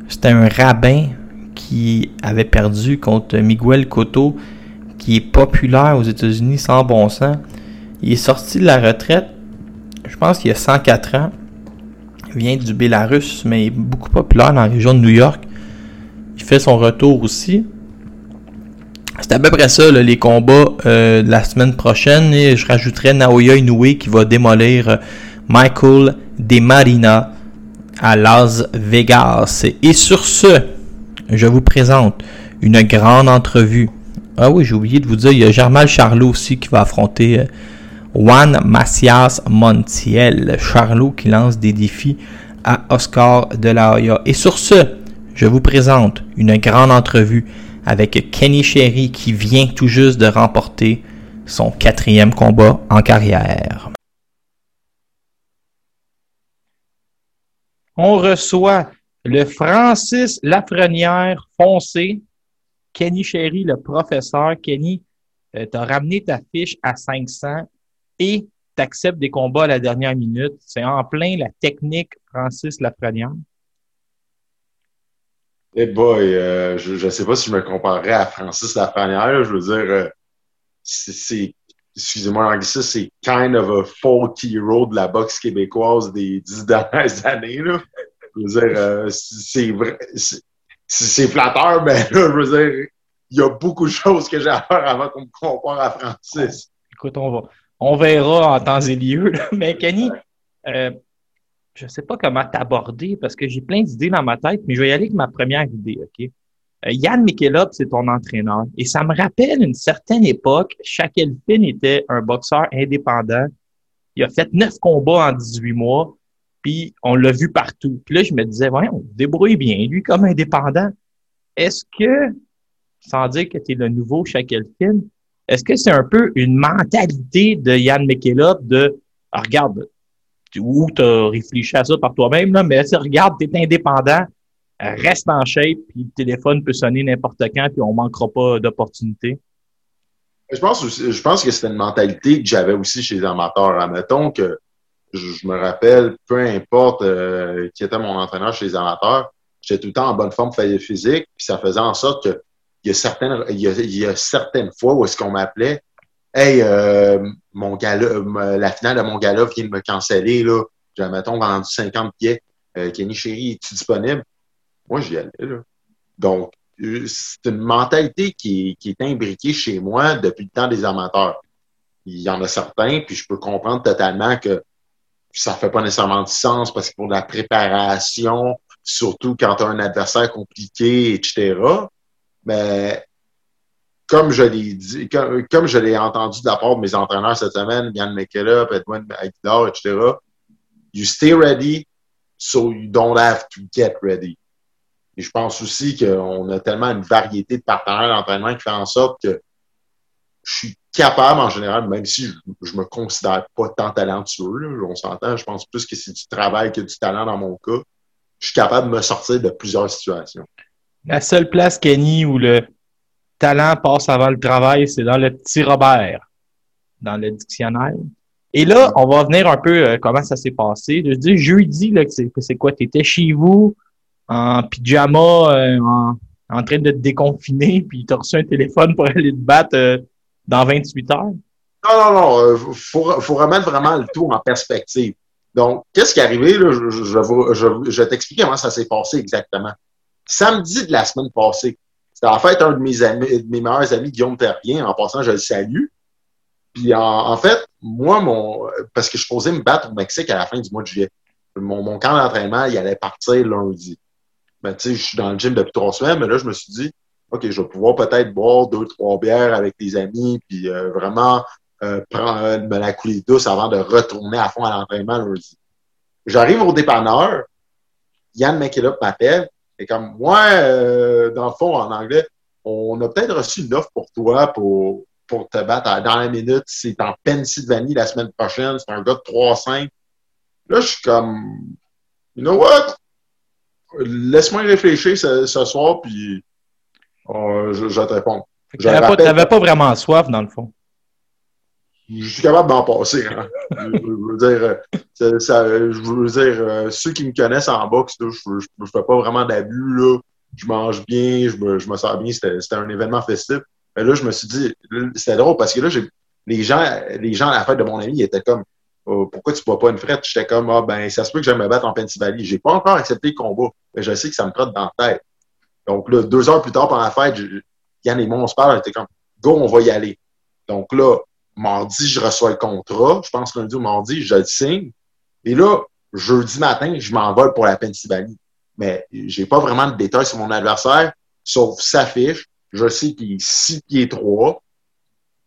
c'était un rabbin qui avait perdu contre Miguel Cotto qui est populaire aux États-Unis sans bon sens. Il est sorti de la retraite, je pense qu'il a 104 ans. Il vient du Bélarus, mais il est beaucoup populaire dans la région de New York. Fait son retour aussi. C'est à peu près ça, les combats euh, de la semaine prochaine. Et je rajouterais Naoya Inoue qui va démolir euh, Michael DeMarina à Las Vegas. Et sur ce, je vous présente une grande entrevue. Ah oui, j'ai oublié de vous dire, il y a Germal Charlot aussi qui va affronter euh, Juan Macias Montiel. Charlot qui lance des défis à Oscar de la Hoya. Et sur ce, je vous présente une grande entrevue avec Kenny Sherry qui vient tout juste de remporter son quatrième combat en carrière. On reçoit le Francis Lafrenière foncé, Kenny Sherry, le professeur. Kenny, euh, tu ramené ta fiche à 500 et tu des combats à la dernière minute. C'est en plein la technique Francis Lafrenière. Eh boy, euh, je ne sais pas si je me comparerais à Francis Lafrenière. Je veux dire, euh, c'est, excusez-moi l'anglicisme, c'est kind of a folk hero de la boxe québécoise des dix dernières années. Là. Je veux dire, euh, c'est vrai, c'est flatteur, mais là, je veux dire, il y a beaucoup de choses que j'ai à faire avant qu'on me compare à Francis. Écoute, on va, on verra en temps et lieu. Mais Kenny, euh, je sais pas comment t'aborder parce que j'ai plein d'idées dans ma tête, mais je vais y aller avec ma première idée, OK? Euh, Yann Mikelop, c'est ton entraîneur. Et ça me rappelle une certaine époque, Shaquille Finn était un boxeur indépendant. Il a fait neuf combats en 18 mois, puis on l'a vu partout. Puis là, je me disais, on débrouille bien, lui, comme indépendant. Est-ce que, sans dire que tu es le nouveau Shaquille Finn, est-ce que c'est un peu une mentalité de Yann McKillop de ah, regarde, ou tu as réfléchi à ça par toi-même, là, mais regarde, tu es indépendant, reste en shape, puis le téléphone peut sonner n'importe quand, puis on manquera pas d'opportunités? Je pense, je pense que c'était une mentalité que j'avais aussi chez les amateurs. Admettons que je, me rappelle, peu importe euh, qui était mon entraîneur chez les amateurs, j'étais tout le temps en bonne forme physique, puis ça faisait en sorte que il y a certaines, il y a, certaines fois où est-ce qu'on m'appelait, hey, euh, mon gala, euh, la finale de mon gala vient de me canceller, là. J'ai, mettons, vendu 50 pieds. Euh, Kenny Chéri, es-tu disponible? Moi, j'y allais, là. Donc, c'est une mentalité qui qui est imbriquée chez moi depuis le temps des amateurs. Il y en a certains, puis je peux comprendre totalement que ça fait pas nécessairement de sens parce que pour la préparation, surtout quand tu as un adversaire compliqué, etc. Mais comme je l'ai dit, comme, je l'ai entendu de la part de mes entraîneurs cette semaine, Yann McKellup, Edwin Aguilar, etc., you stay ready, so you don't have to get ready. Et je pense aussi qu'on a tellement une variété de partenaires d'entraînement qui fait en sorte que je suis capable, en général, même si je, ne me considère pas tant talentueux, on s'entend, je pense plus que c'est du travail que du talent dans mon cas, je suis capable de me sortir de plusieurs situations. La seule place, Kenny, où le talent passe avant le travail, c'est dans le petit Robert, dans le dictionnaire. Et là, on va venir un peu euh, comment ça s'est passé. Je dis jeudi, là, que c'est quoi? Tu étais chez vous en pyjama, euh, en, train de te déconfiner, puis tu as reçu un téléphone pour aller te battre euh, dans 28 heures? Non, non, non. Il faut, faut remettre vraiment le tout en perspective. Donc, qu'est-ce qui est arrivé? Là? Je, je, je, je comment ça s'est passé exactement samedi de la semaine passée. C'était en fait un de mes meilleurs amis, Guillaume Terrien. En passant, je le salue. Puis en, fait, moi, mon parce que je posais me battre au Mexique à la fin du mois de juillet. Mon, camp d'entraînement, il allait partir lundi. Ben, tu sais, je suis dans le gym depuis trois semaines, mais là, je me suis dit, OK, je vais pouvoir peut-être boire deux, trois bières avec des amis, puis euh, vraiment euh, prendre, me la couler douce avant de retourner à fond à l'entraînement lundi. J'arrive au dépanneur, Yann McKillop m'appelle, et comme, moi, euh, dans le fond, en anglais, on a peut-être reçu une offre pour toi pour, pour te battre dans la minute. C'est en Pennsylvanie la semaine prochaine. C'est un gars de 3-5. Là, je suis comme, you know what? Laisse-moi réfléchir ce, soir, puis euh, je, je, te réponds. Tu n'avais pas, vraiment soif, dans le fond je suis capable d'en passer. Hein. je, veux dire, je veux dire, euh, ceux qui me connaissent en boxe, je ne fais pas vraiment d'abus. Je mange bien, je me, je me sens bien. C'était un événement festif. Mais là, je me suis dit, c'était drôle parce que là, les gens, les gens à la fête de mon ami étaient comme oh, Pourquoi tu bois pas une frette? J'étais comme Ah ben, ça se peut que j'aime me battre en Pennsylvanie. J'ai pas encore accepté le combat, mais je sais que ça me trotte dans la tête. Donc là, deux heures plus tard pendant la fête, je- Yann et moi, on se parle, on était comme, go, on va y aller. Donc là, mardi, je reçois le contrat. Je pense lundi ou mardi, je le signe. Et là, jeudi matin, je m'envole pour la Pennsylvanie. Mais j'ai pas vraiment de détails sur mon adversaire, sauf sa fiche. Je sais qu'il est 6 pieds 3,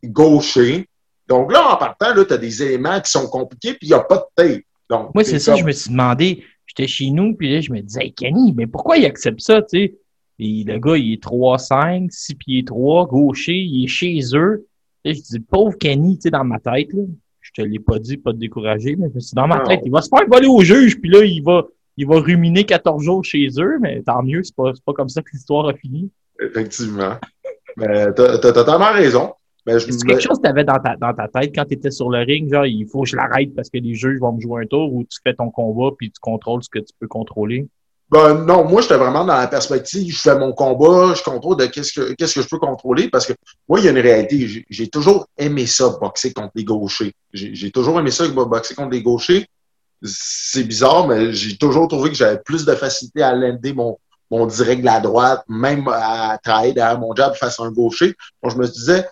gaucher. Donc là, en partant, là, tu as des éléments qui sont compliqués, puis il n'y a pas de tape. Donc, Moi, c'est ça, comme- je me suis demandé. J'étais chez nous, puis là, je me disais, hey, Kenny, mais pourquoi il accepte ça, tu sais? Et le gars, il est 3-5, 6 pieds 3, gaucher, il est chez eux. Et je dis, pauvre Kenny, tu sais, dans ma tête, là. Je te l'ai pas dit, pas te décourager, mais je me suis dit, dans ma tête, il va se faire voler au juge, puis là, il va, il va ruminer 14 jours chez eux, mais tant mieux, c'est pas, c'est pas comme ça que l'histoire a fini. Effectivement. Mais t'as totalement raison. Mais je Est-ce quelque chose que tu avais dans ta, dans ta tête quand tu étais sur le ring, genre, il faut que je l'arrête parce que les juges vont me jouer un tour, ou tu fais ton combat, puis tu contrôles ce que tu peux contrôler? Ben non, moi, j'étais vraiment dans la perspective, je fais mon combat, je contrôle de qu'est-ce que qu'est-ce que je peux contrôler parce que moi, il y a une réalité. J'ai- toujours aimé ça, boxer contre les gauchers. J'ai toujours aimé ça, boxer contre les gauchers. C'est bizarre, mais j'ai toujours trouvé que j'avais plus de facilité à lander mon, mon direct de la droite, même à travailler derrière mon jab face à un gaucher. Donc, je me disais,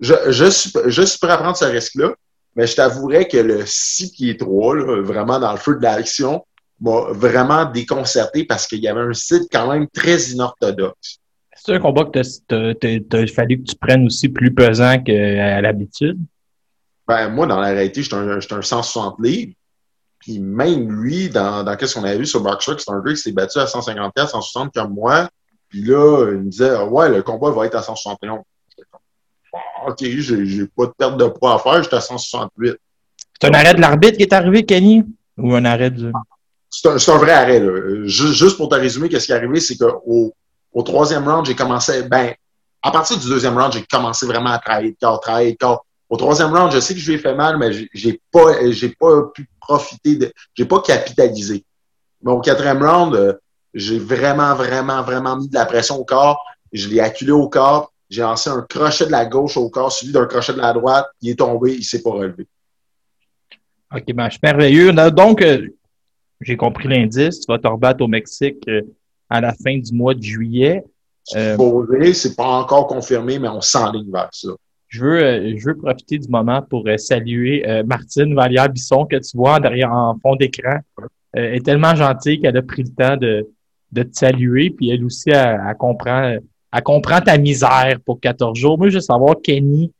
je, je, suis, je suis prêt à prendre ce risque-là, mais je t'avouerais que le 6 pieds 3, là, vraiment dans le feu de l'action, m'a vraiment déconcerté parce qu'il y avait un site quand même très inorthodoxe. C'est un combat que t'as- t'as- t'as fallu que tu prennes aussi plus pesant qu'à l'habitude. Ben, moi, dans la réalité, j'étais un, un 160 livres. Puis même lui, dans, dans qu'est-ce qu'on avait vu sur Boxer, c'est un gars qui s'est battu à 154, 160 comme moi. Puis là, il me disait, Ah ouais, le combat va être à 161. J'étais comme, Ah, OK, j'ai j'ai pas de perte de poids à faire, j'étais à 168. C'est un arrêt de l'arbitre qui est arrivé, Kenny? Ou un arrêt du. C'est un, vrai arrêt. Là. Ju- Juste pour te résumer, qu'est-ce qui est arrivé, c'est qu'au au troisième round, j'ai commencé, ben, à partir du deuxième round, j'ai commencé vraiment à travailler de corps, travailler de corps. Au troisième round, je sais que je lui ai fait mal, mais j'ai- j'ai pas, j'ai pas pu profiter de, j'ai pas capitalisé. Mais au quatrième round, euh, j'ai vraiment, vraiment, vraiment mis de la pression au corps. Je l'ai acculé au corps. J'ai lancé un crochet de la gauche au corps, suivi d'un crochet de la droite. Il est tombé, il s'est pas relevé. OK, ben, je suis merveilleux. Donc, euh, j'ai compris l'indice. Tu vas te rebattre au Mexique euh, à la fin du mois de juillet. Euh, c'est pas encore confirmé, mais on s'enligne vers ça. Je veux, euh, je veux profiter du moment pour euh, saluer euh, Martine Vallière-Bisson que tu vois en derrière en fond d'écran. Euh, elle est tellement gentille qu'elle a pris le temps de, de te saluer. Puis elle aussi, elle, elle comprend, elle comprend ta misère pour 14 jours. Moi, je veux savoir, Kenny,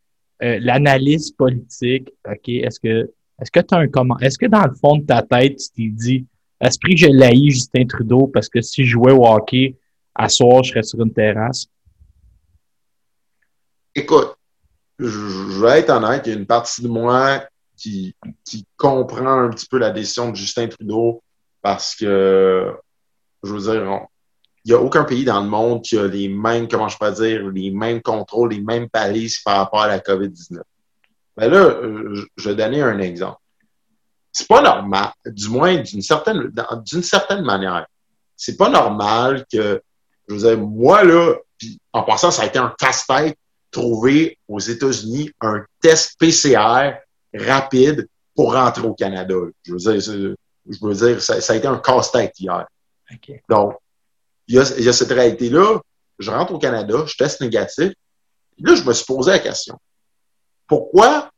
euh, l'analyse politique, OK, est-ce que est-ce que tu as un comment? Est-ce que dans le fond de ta tête, tu t'es dit Esprit je l'haïs Justin Trudeau parce que si je jouais au hockey à soir, je serais sur une terrasse? Écoute, je, vais être honnête, il y a une partie de moi qui, comprend un petit peu la décision de Justin Trudeau parce que, je veux dire, il n'y a aucun pays dans le monde qui a les mêmes, comment je peux dire, les mêmes contrôles, les mêmes balises par rapport à la COVID-19. Mais là, euh, je- vais donner un exemple. C'est pas normal, du moins d'une certaine, d'une certaine manière. C'est pas normal que, je veux dire, moi, là, puis en passant, ça a été un casse-tête trouver aux États-Unis un test PCR rapide pour rentrer au Canada. Je veux dire, je veux dire ça, ça a été un casse-tête hier. OK. Donc, il y a, il y a cette réalité-là. Je rentre au Canada, je teste négatif. Là, je me suis posé la question. Pourquoi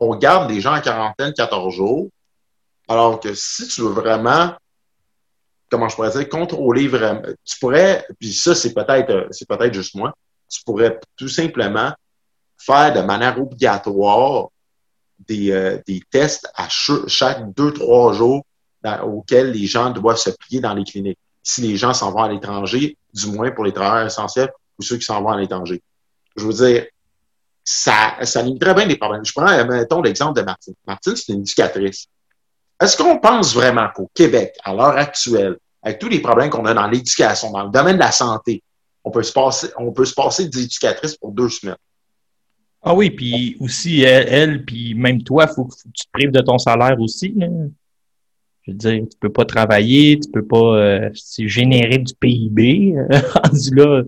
on garde des gens en quarantaine 14 jours, alors que si tu veux vraiment, comment je pourrais dire, contrôler vraiment, tu pourrais, puis ça, c'est peut-être, euh, c'est peut-être juste moi, tu pourrais tout simplement faire de manière obligatoire des, euh, des tests à ch- chaque deux, trois jours auxquels les gens doivent se plier dans les cliniques. Si les gens s'en vont à l'étranger, du moins pour les travailleurs essentiels ou ceux qui s'en vont à l'étranger. Je veux dire, ça, ça limiterait bien les problèmes. Je prends, mettons, l'exemple de Martine. Martine, c'est une éducatrice. Est-ce qu'on pense vraiment qu'au Québec, à l'heure actuelle, avec tous les problèmes qu'on a dans l'éducation, dans le domaine de la santé, on peut se passer, on peut se passer d'éducatrice pour deux semaines? Ah oui, puis aussi, elle, puis même toi, il faut, que tu te prives de ton salaire aussi. Je veux dire, tu peux pas travailler, tu peux pas euh, générer du PIB rendu là.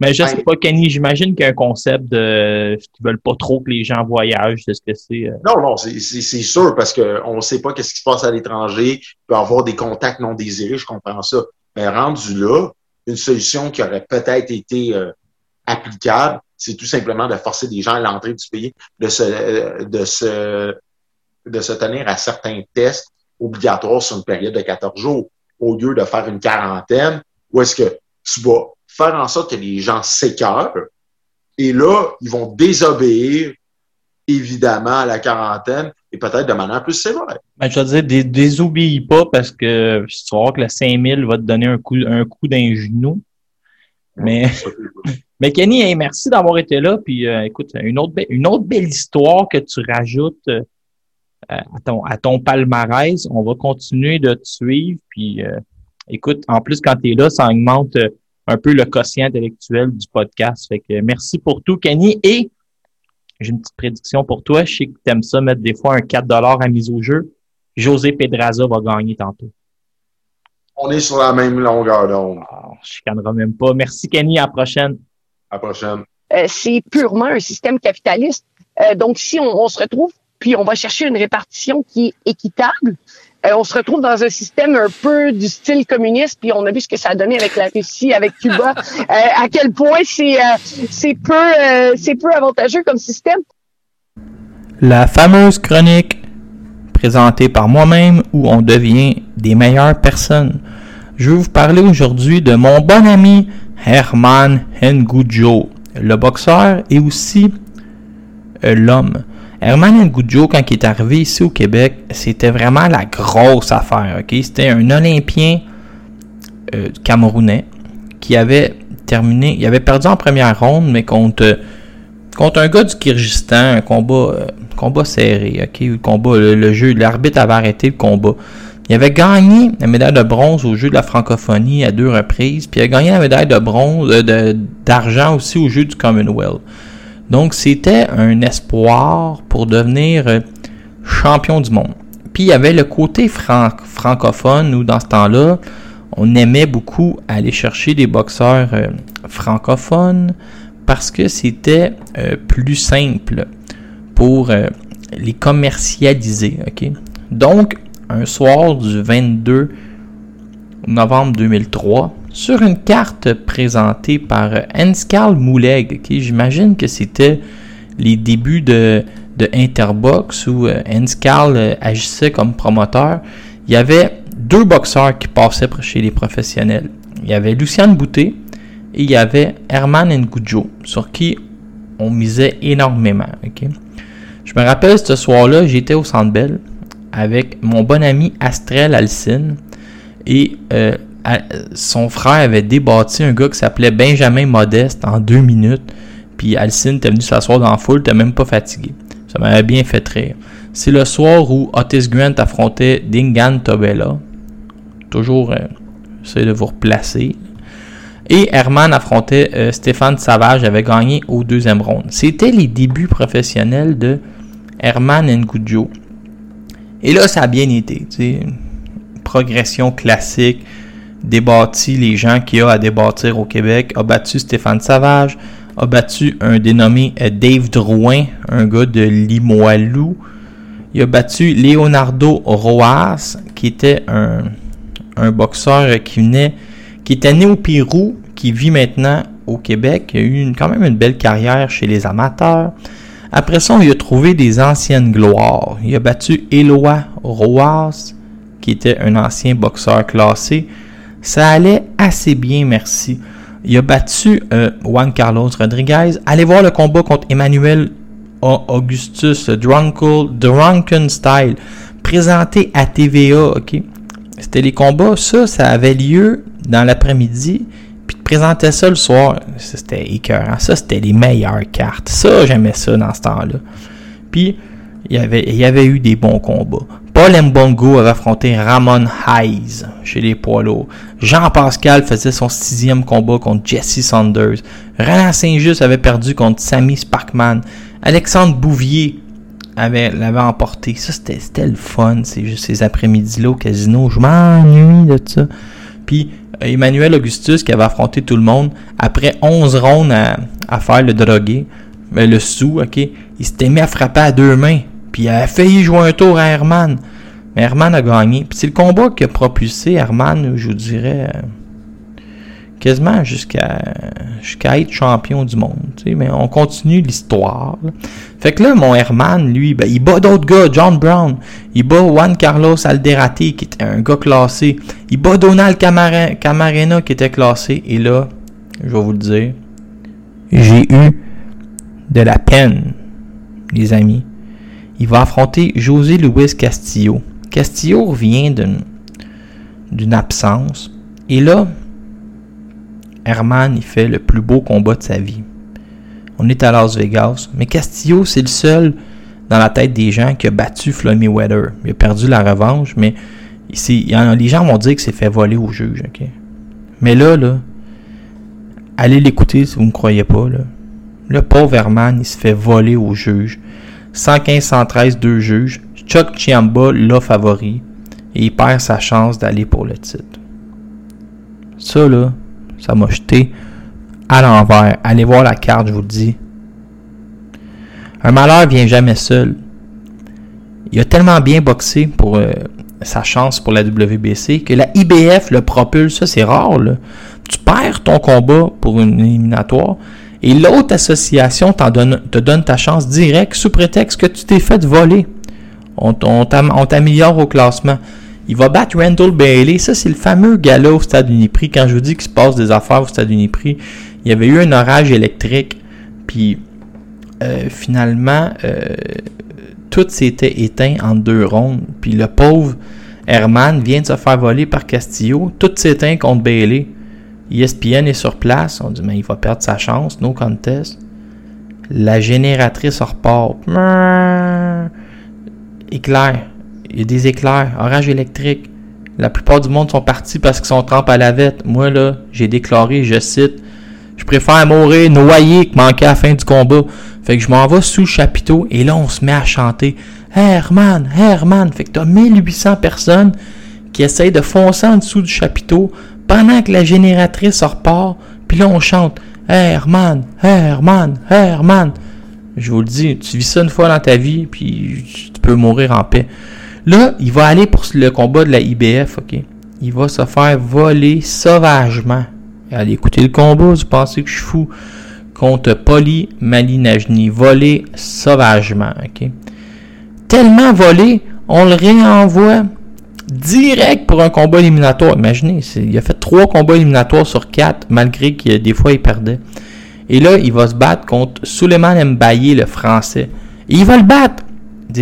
Mais je sais Ouais. pas, Kenny, j'imagine qu'il y a un concept de qu'ils veulent pas trop que les gens voyagent, c'est ce que c'est. euh. Non, non, c'est sûr parce qu'on ne sait pas qu'est-ce qui se passe à l'étranger. Il peut y avoir des contacts non désirés, je comprends ça. Mais rendu là, une solution qui aurait peut-être été euh, applicable, c'est tout simplement de forcer des gens à l'entrée du pays de se, euh, de se, de se tenir à certains tests obligatoires sur une période de 14 jours au lieu de faire une quarantaine où est-ce que tu vas faire en sorte que les gens s'écœurent et là, ils vont désobéir évidemment à la quarantaine et peut-être de manière plus sévère. Ben, je veux dire, dés- désobéis pas parce que tu vas voir que le 5000 va te donner un coup, un coup d'un genou. Mais, mais Kenny, hey, merci d'avoir été là. Puis euh, écoute, une autre, une autre belle histoire que tu rajoutes euh, à, ton, à ton palmarès. On va continuer de te suivre. Puis euh, écoute, en plus, quand tu es là, ça augmente un peu le quotient intellectuel du podcast. Fait que merci pour tout, Kenny. Et j'ai une petite prédiction pour toi. Je sais que tu aimes ça mettre des fois un 4 à mise au jeu. José Pedraza va gagner tantôt. On est sur la même longueur d'onde. Ah, je chicanera même pas. Merci, Kenny. À la prochaine. À la prochaine. Euh, c'est purement un système capitaliste. Euh, donc, si on, on se retrouve, puis on va chercher une répartition qui est équitable, euh, on se retrouve dans un système un peu du style communiste, puis on a vu ce que ça a donné avec la Russie, avec Cuba, euh, à quel point c'est euh, c'est peu euh, c'est peu avantageux comme système. La fameuse chronique présentée par moi-même où on devient des meilleures personnes. Je vais vous parler aujourd'hui de mon bon ami Herman Ngujo, le boxeur et aussi euh, l'homme. Herman Ngujo, quand il est arrivé ici au Québec, c'était vraiment la grosse affaire. C'était un Olympien euh, camerounais qui avait terminé, il avait perdu en première ronde, mais contre contre un gars du Kyrgyzstan, un combat, euh, serré, le combat, le, jeu, l'arbitre avait arrêté le combat. Il avait gagné la médaille de bronze au jeu de la francophonie à deux reprises, puis il a gagné la médaille de bronze, euh, d'argent aussi au jeu du Commonwealth. Donc c'était un espoir pour devenir euh, champion du monde. Puis il y avait le côté fran- francophone où dans ce temps-là, on aimait beaucoup aller chercher des boxeurs euh, francophones parce que c'était euh, plus simple pour les commercialiser. Donc, un soir du 22 novembre 2003, sur une carte présentée par euh, Anscal Mouleg, ok? j'imagine que c'était les débuts de, de Interbox où euh, Anscal euh, agissait comme promoteur, il y avait deux boxeurs qui passaient chez les professionnels. Il y avait Luciane Boutet et il y avait Herman Ngujo, sur qui on misait énormément. Je me rappelle ce soir-là, j'étais au Centre Bell avec mon bon ami Astrel Alcine et euh, son frère avait débattu un gars qui s'appelait Benjamin Modeste en deux minutes. Puis Alcine était venu s'asseoir dans la foule, t'es même pas fatigué. Ça m'avait bien fait rire. C'est le soir où Otis Grant affrontait Dingan Tobella. Toujours, euh, de vous replacer. Et Herman affrontait euh, Stéphane Savage, avait gagné au deuxième round. C'était les débuts professionnels de Herman Ngujo. Et là, ça a bien été. progression classique, débattu les gens qu'il y a à débattre au Québec, a battu Stéphane Savage, a battu un dénommé euh, Dave Drouin, un gars de Limoilou. Il a battu Leonardo Roas, qui était un, un boxeur qui venait, qui était né au Pérou, qui vit maintenant au Québec. Il a eu quand même une belle carrière chez les amateurs. Après ça, il a trouvé des anciennes gloires. Il a battu Eloa Roas, qui était un ancien boxeur classé. Ça allait assez bien, merci. Il a battu euh, Juan Carlos Rodriguez. Allez voir le combat contre Emmanuel A- Augustus Drunkle, Drunken Style, présenté à TVA, ok? C'était les combats, ça, ça avait lieu dans l'après-midi, puis tu présentais ça le soir. C'était écœurant. Ça, c'était les meilleures cartes. Ça, j'aimais ça dans ce temps-là. Puis, il y avait eu des bons combats. Paul Mbongo avait affronté Ramon Hayes chez les poids. Jean-Pascal faisait son sixième combat contre Jesse Saunders. Renan Saint-Just avait perdu contre Sammy Sparkman. Alexandre Bouvier avait, l'avait emporté. Ça, c'était, le fun, c'est juste ces après-midi-là au casino. Je m'ennuie de ça. Puis euh, Emmanuel Augustus qui avait affronté tout le monde, après 11 rondes à, faire le drogué, mais le sou, ok, il s'était mis à frapper à deux mains. Puis il a failli jouer un tour à Herman. Mais Herman a gagné. Puis c'est le combat qui a propulsé Herman, je vous dirais, euh, quasiment jusqu'à être champion du monde. Mais on continue l'histoire. Fait que là, mon Herman, lui, ben, il bat d'autres gars. John Brown. Il bat Juan Carlos Alderati, qui était un gars classé. Il bat Donald Camarena, qui était classé. Et là, je vais vous le dire, j'ai eu de la peine, les amis. Il va affronter José Luis Castillo. Castillo revient d'une absence. Et là, Herman, il fait le plus beau combat de sa vie. On est à Las Vegas, mais Castillo, c'est le seul dans la tête des gens qui a battu Floyd Mayweather. Il a perdu la revanche, mais il y les gens vont dire qu'il s'est fait voler au juge. Mais là, allez l'écouter si vous ne me croyez pas. Le pauvre Herman, il se fait voler au juge. 115-113, deux juges. Chuck Chiamba, l'a favori. Et il perd sa chance d'aller pour le titre. Ça, là, ça m'a jeté à l'envers. Allez voir la carte, je vous le dis. Un malheur vient jamais seul. Il a tellement bien boxé pour euh, sa chance pour la WBC que la IBF le propulse. Ça, c'est rare. Là. Tu perds ton combat pour une éliminatoire et l'autre association donne, te donne ta chance directe sous prétexte que tu t'es fait voler. On t'améliore au classement. Il va battre Randall Bailey. Ça, c'est le fameux gala au Stade Uniprix. Quand je vous dis qu'il se passe des affaires au Stade Uniprix, il y avait eu un orage électrique. Puis, euh, finalement, euh, tout s'était éteint en deux rondes. Puis le pauvre Herman vient de se faire voler par Castillo. Tout s'éteint contre Bailey. ESPN est sur place. On dit, mais il va perdre sa chance. No contest. La génératrice repart. Éclair. Il y a des éclairs. Orage électrique. La plupart du monde sont partis parce qu'ils sont trempés à la vette. Moi, là, j'ai déclaré, je cite, je préfère mourir noyé que manquer à la fin du combat. Fait que je m'en vais sous le chapiteau et là, on se met à chanter Herman, Herman. Fait que t'as 1800 personnes qui essayent de foncer en dessous du chapiteau pendant que la génératrice repart. Puis là, on chante Herman, Herman, Herman. Je vous le dis, tu vis ça une fois dans ta vie, puis tu peux mourir en paix. Là, il va aller pour le combat de la IBF, ok? Il va se faire voler sauvagement. Allez écouter le combat, vous pensez que je suis fou? Contre Poli Malinajni. Volé sauvagement, ok? Tellement volé, on le réenvoie direct pour un combat éliminatoire. Imaginez, il a fait trois combats éliminatoires sur quatre, malgré que des fois il perdait. Et là, il va se battre contre Suleiman Mbaye, le français. Et il va le battre.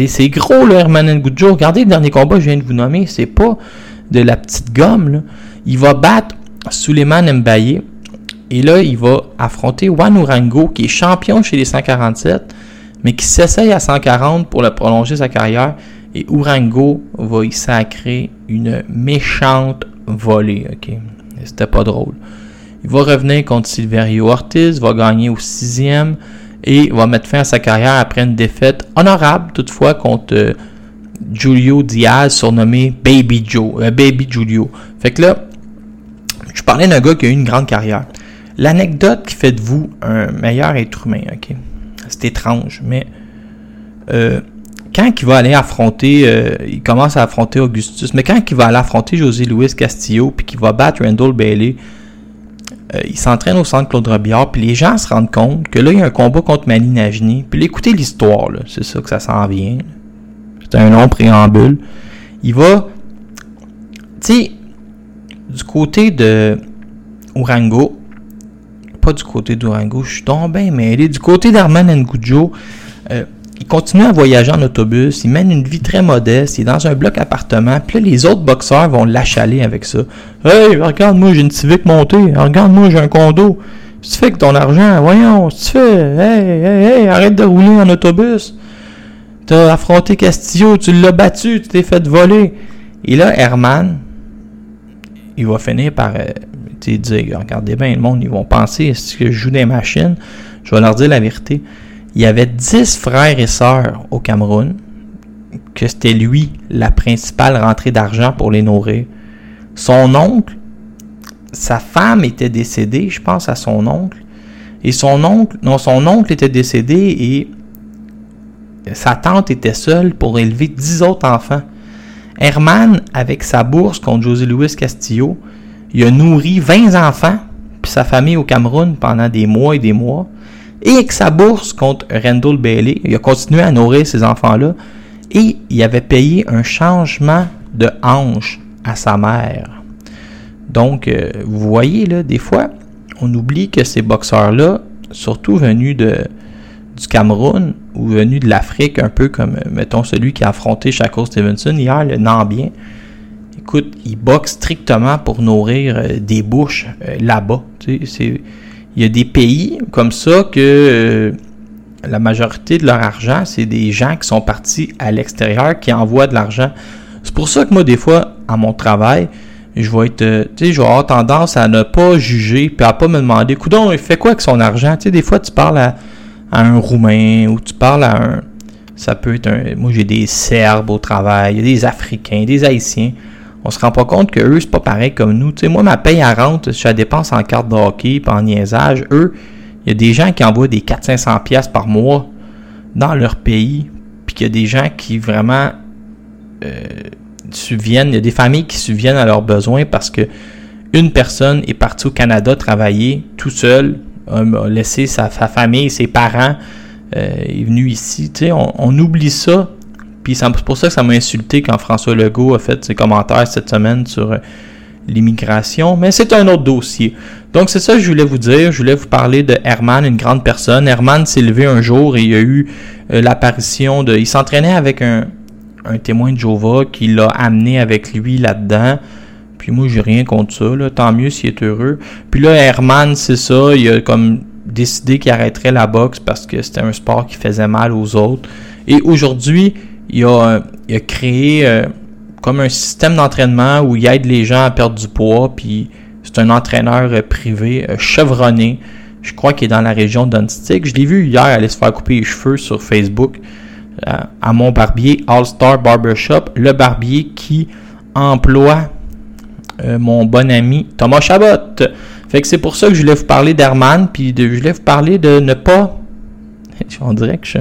C'est- gros, le Herman Ngoudjo. Regardez le dernier combat que je viens de vous nommer. C'est pas de la petite gomme. Il va battre Suleiman Mbaye. Et là, il va affronter Juan Urango, qui est champion chez les 147, mais qui s'essaye à 140 pour prolonger sa carrière. Et Urango va y sacrer une méchante volée. ok? C'était pas drôle. Il va revenir contre Silverio Ortiz, va gagner au sixième et va mettre fin à sa carrière après une défaite honorable toutefois contre euh, Julio Diaz, surnommé Baby Joe, euh, Baby Julio. Fait que là, je parlais d'un gars qui a eu une grande carrière. L'anecdote qui fait de vous un meilleur être humain, ok? C'est étrange, mais euh, quand il va aller affronter, euh, il commence à affronter Augustus, mais quand il va aller affronter José Luis Castillo, puis qu'il va battre Randall Bailey, euh, il s'entraîne au centre Claude Robillard, puis les gens se rendent compte que là, il y a un combat contre Mali Nagini. Puis écoutez l'histoire, c'est ça que ça s'en vient. C'est un long préambule. Il va, tu sais, du côté de Urango, pas du côté d'Urango, je suis tombé mêlé, du côté d'Arman Ngoudjo, euh, il continue à voyager en autobus, il mène une vie très modeste, il est dans un bloc appartement, puis là, les autres boxeurs vont l'achaler avec ça. Hey, regarde-moi, j'ai une Civic montée, regarde-moi, j'ai un condo. Que tu fais avec ton argent? Voyons, que tu fais? Hey, hey, hey, arrête de rouler en autobus. T'as affronté Castillo, tu l'as battu, tu t'es fait voler. Et là, Herman, il va finir par euh, dire Regardez bien, le monde, ils vont penser est-ce que je joue des machines? Je vais leur dire la vérité. Il y avait 10 frères et sœurs au Cameroun, que c'était lui la principale rentrée d'argent pour les nourrir. Son oncle, sa femme était décédée, je pense à son oncle. Et son oncle, non, son oncle était décédé et sa tante était seule pour élever 10 autres enfants. Herman, avec sa bourse contre José Luis Castillo, il a nourri 20 enfants, sa famille au Cameroun pendant des mois et des mois. Et avec sa bourse contre Randall Bailey, il a continué à nourrir ses enfants-là. Et il avait payé un changement de hanche à sa mère. Donc, euh, vous voyez, là, des fois, on oublie que ces boxeurs-là, surtout venus de, du Cameroun ou venus de l'Afrique, un peu comme, mettons, celui qui a affronté Shakur Stevenson hier, le Nambien, écoute, ils boxent strictement pour nourrir euh, des bouches euh, là-bas. Il y a des pays comme ça que euh, la majorité de leur argent, c'est des gens qui sont partis à l'extérieur, qui envoient de l'argent. C'est pour ça que moi, des fois, à mon travail, je vais être, tu sais, je vais avoir tendance à ne pas juger, puis à pas me demander, coudon, il fait quoi avec son argent? Tu sais, des fois, tu parles à, un Roumain ou tu parles à un, ça peut être un, moi j'ai des Serbes au travail, il y a des Africains, des Haïtiens on se rend pas compte que eux, c'est pas pareil comme nous. Moi, ma paye à rente, je la dépense en carte de hockey en niaisage. Eux, il y a des gens qui envoient des 400-500 pièces par mois dans leur pays, puis qu'il y a des gens qui vraiment euh, subviennent, il y a des familles qui subviennent à leurs besoins parce que une personne est partie au Canada travailler tout seul, a laissé sa, famille, ses parents, euh, est venu ici. On oublie ça puis c'est pour ça que ça m'a insulté quand François Legault a fait ses commentaires cette semaine sur euh, l'immigration, mais c'est un autre dossier. Donc c'est ça que je voulais vous dire. Je voulais vous parler de Herman, une grande personne. Herman s'est levé un jour et il y a eu euh, l'apparition de... Il s'entraînait avec un, un témoin de Jova qui l'a amené avec lui là-dedans. Puis moi, j'ai rien contre ça. Tant mieux s'il est heureux. Puis là, Herman, c'est ça. Il a comme décidé qu'il arrêterait la boxe parce que c'était un sport qui faisait mal aux autres. Et aujourd'hui, il a, créé euh, comme un système d'entraînement où il aide les gens à perdre du poids, puis c'est un entraîneur euh, privé euh, chevronné. Je crois qu'il est dans la région d'Unstick. Je l'ai vu hier aller se faire couper les cheveux sur Facebook à mon barbier All Star Barbershop, le barbier qui emploie mon bon ami Thomas Chabot. Fait que c'est pour ça que je voulais vous parler d'Herman, puis je voulais vous parler de ne pas. On dirait que je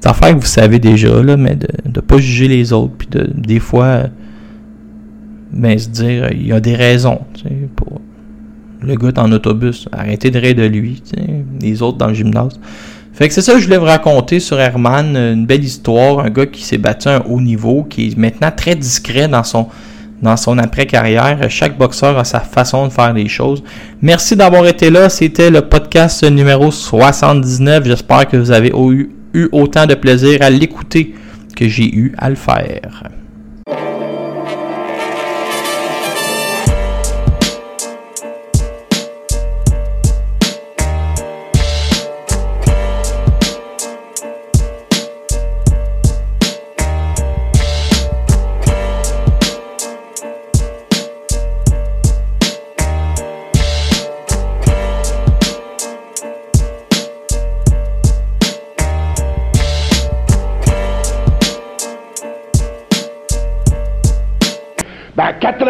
c'est affaire que vous savez déjà, là, mais de ne pas juger les autres, puis de, des fois, se dire, il y a des raisons, tu sais, pour le gars en autobus, arrêtez de rire de lui, tu sais, les autres dans le gymnase. Fait que c'est ça que je voulais vous raconter sur Herman, une belle histoire, un gars qui s'est battu à un haut niveau, qui est maintenant très discret dans son dans son après-carrière. Chaque boxeur a sa façon de faire les choses. Merci d'avoir été là. C'était le podcast numéro 79. J'espère que vous avez eu eu autant de plaisir à l'écouter que j'ai eu à le faire.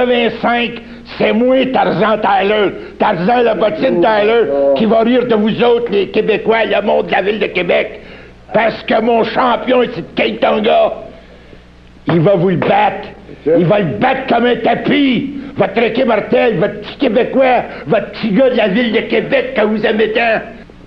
85, c'est moi, Tarzan Tyler. Tarzan, la bottine Tyler, qui va rire de vous autres, les Québécois, le monde de la ville de Québec. Parce que mon champion, c'est Keitonga. Il va vous le battre. Il va le battre comme un tapis. Votre équipe mortel, votre petit Québécois, votre petit gars de la ville de Québec que vous aimez tant.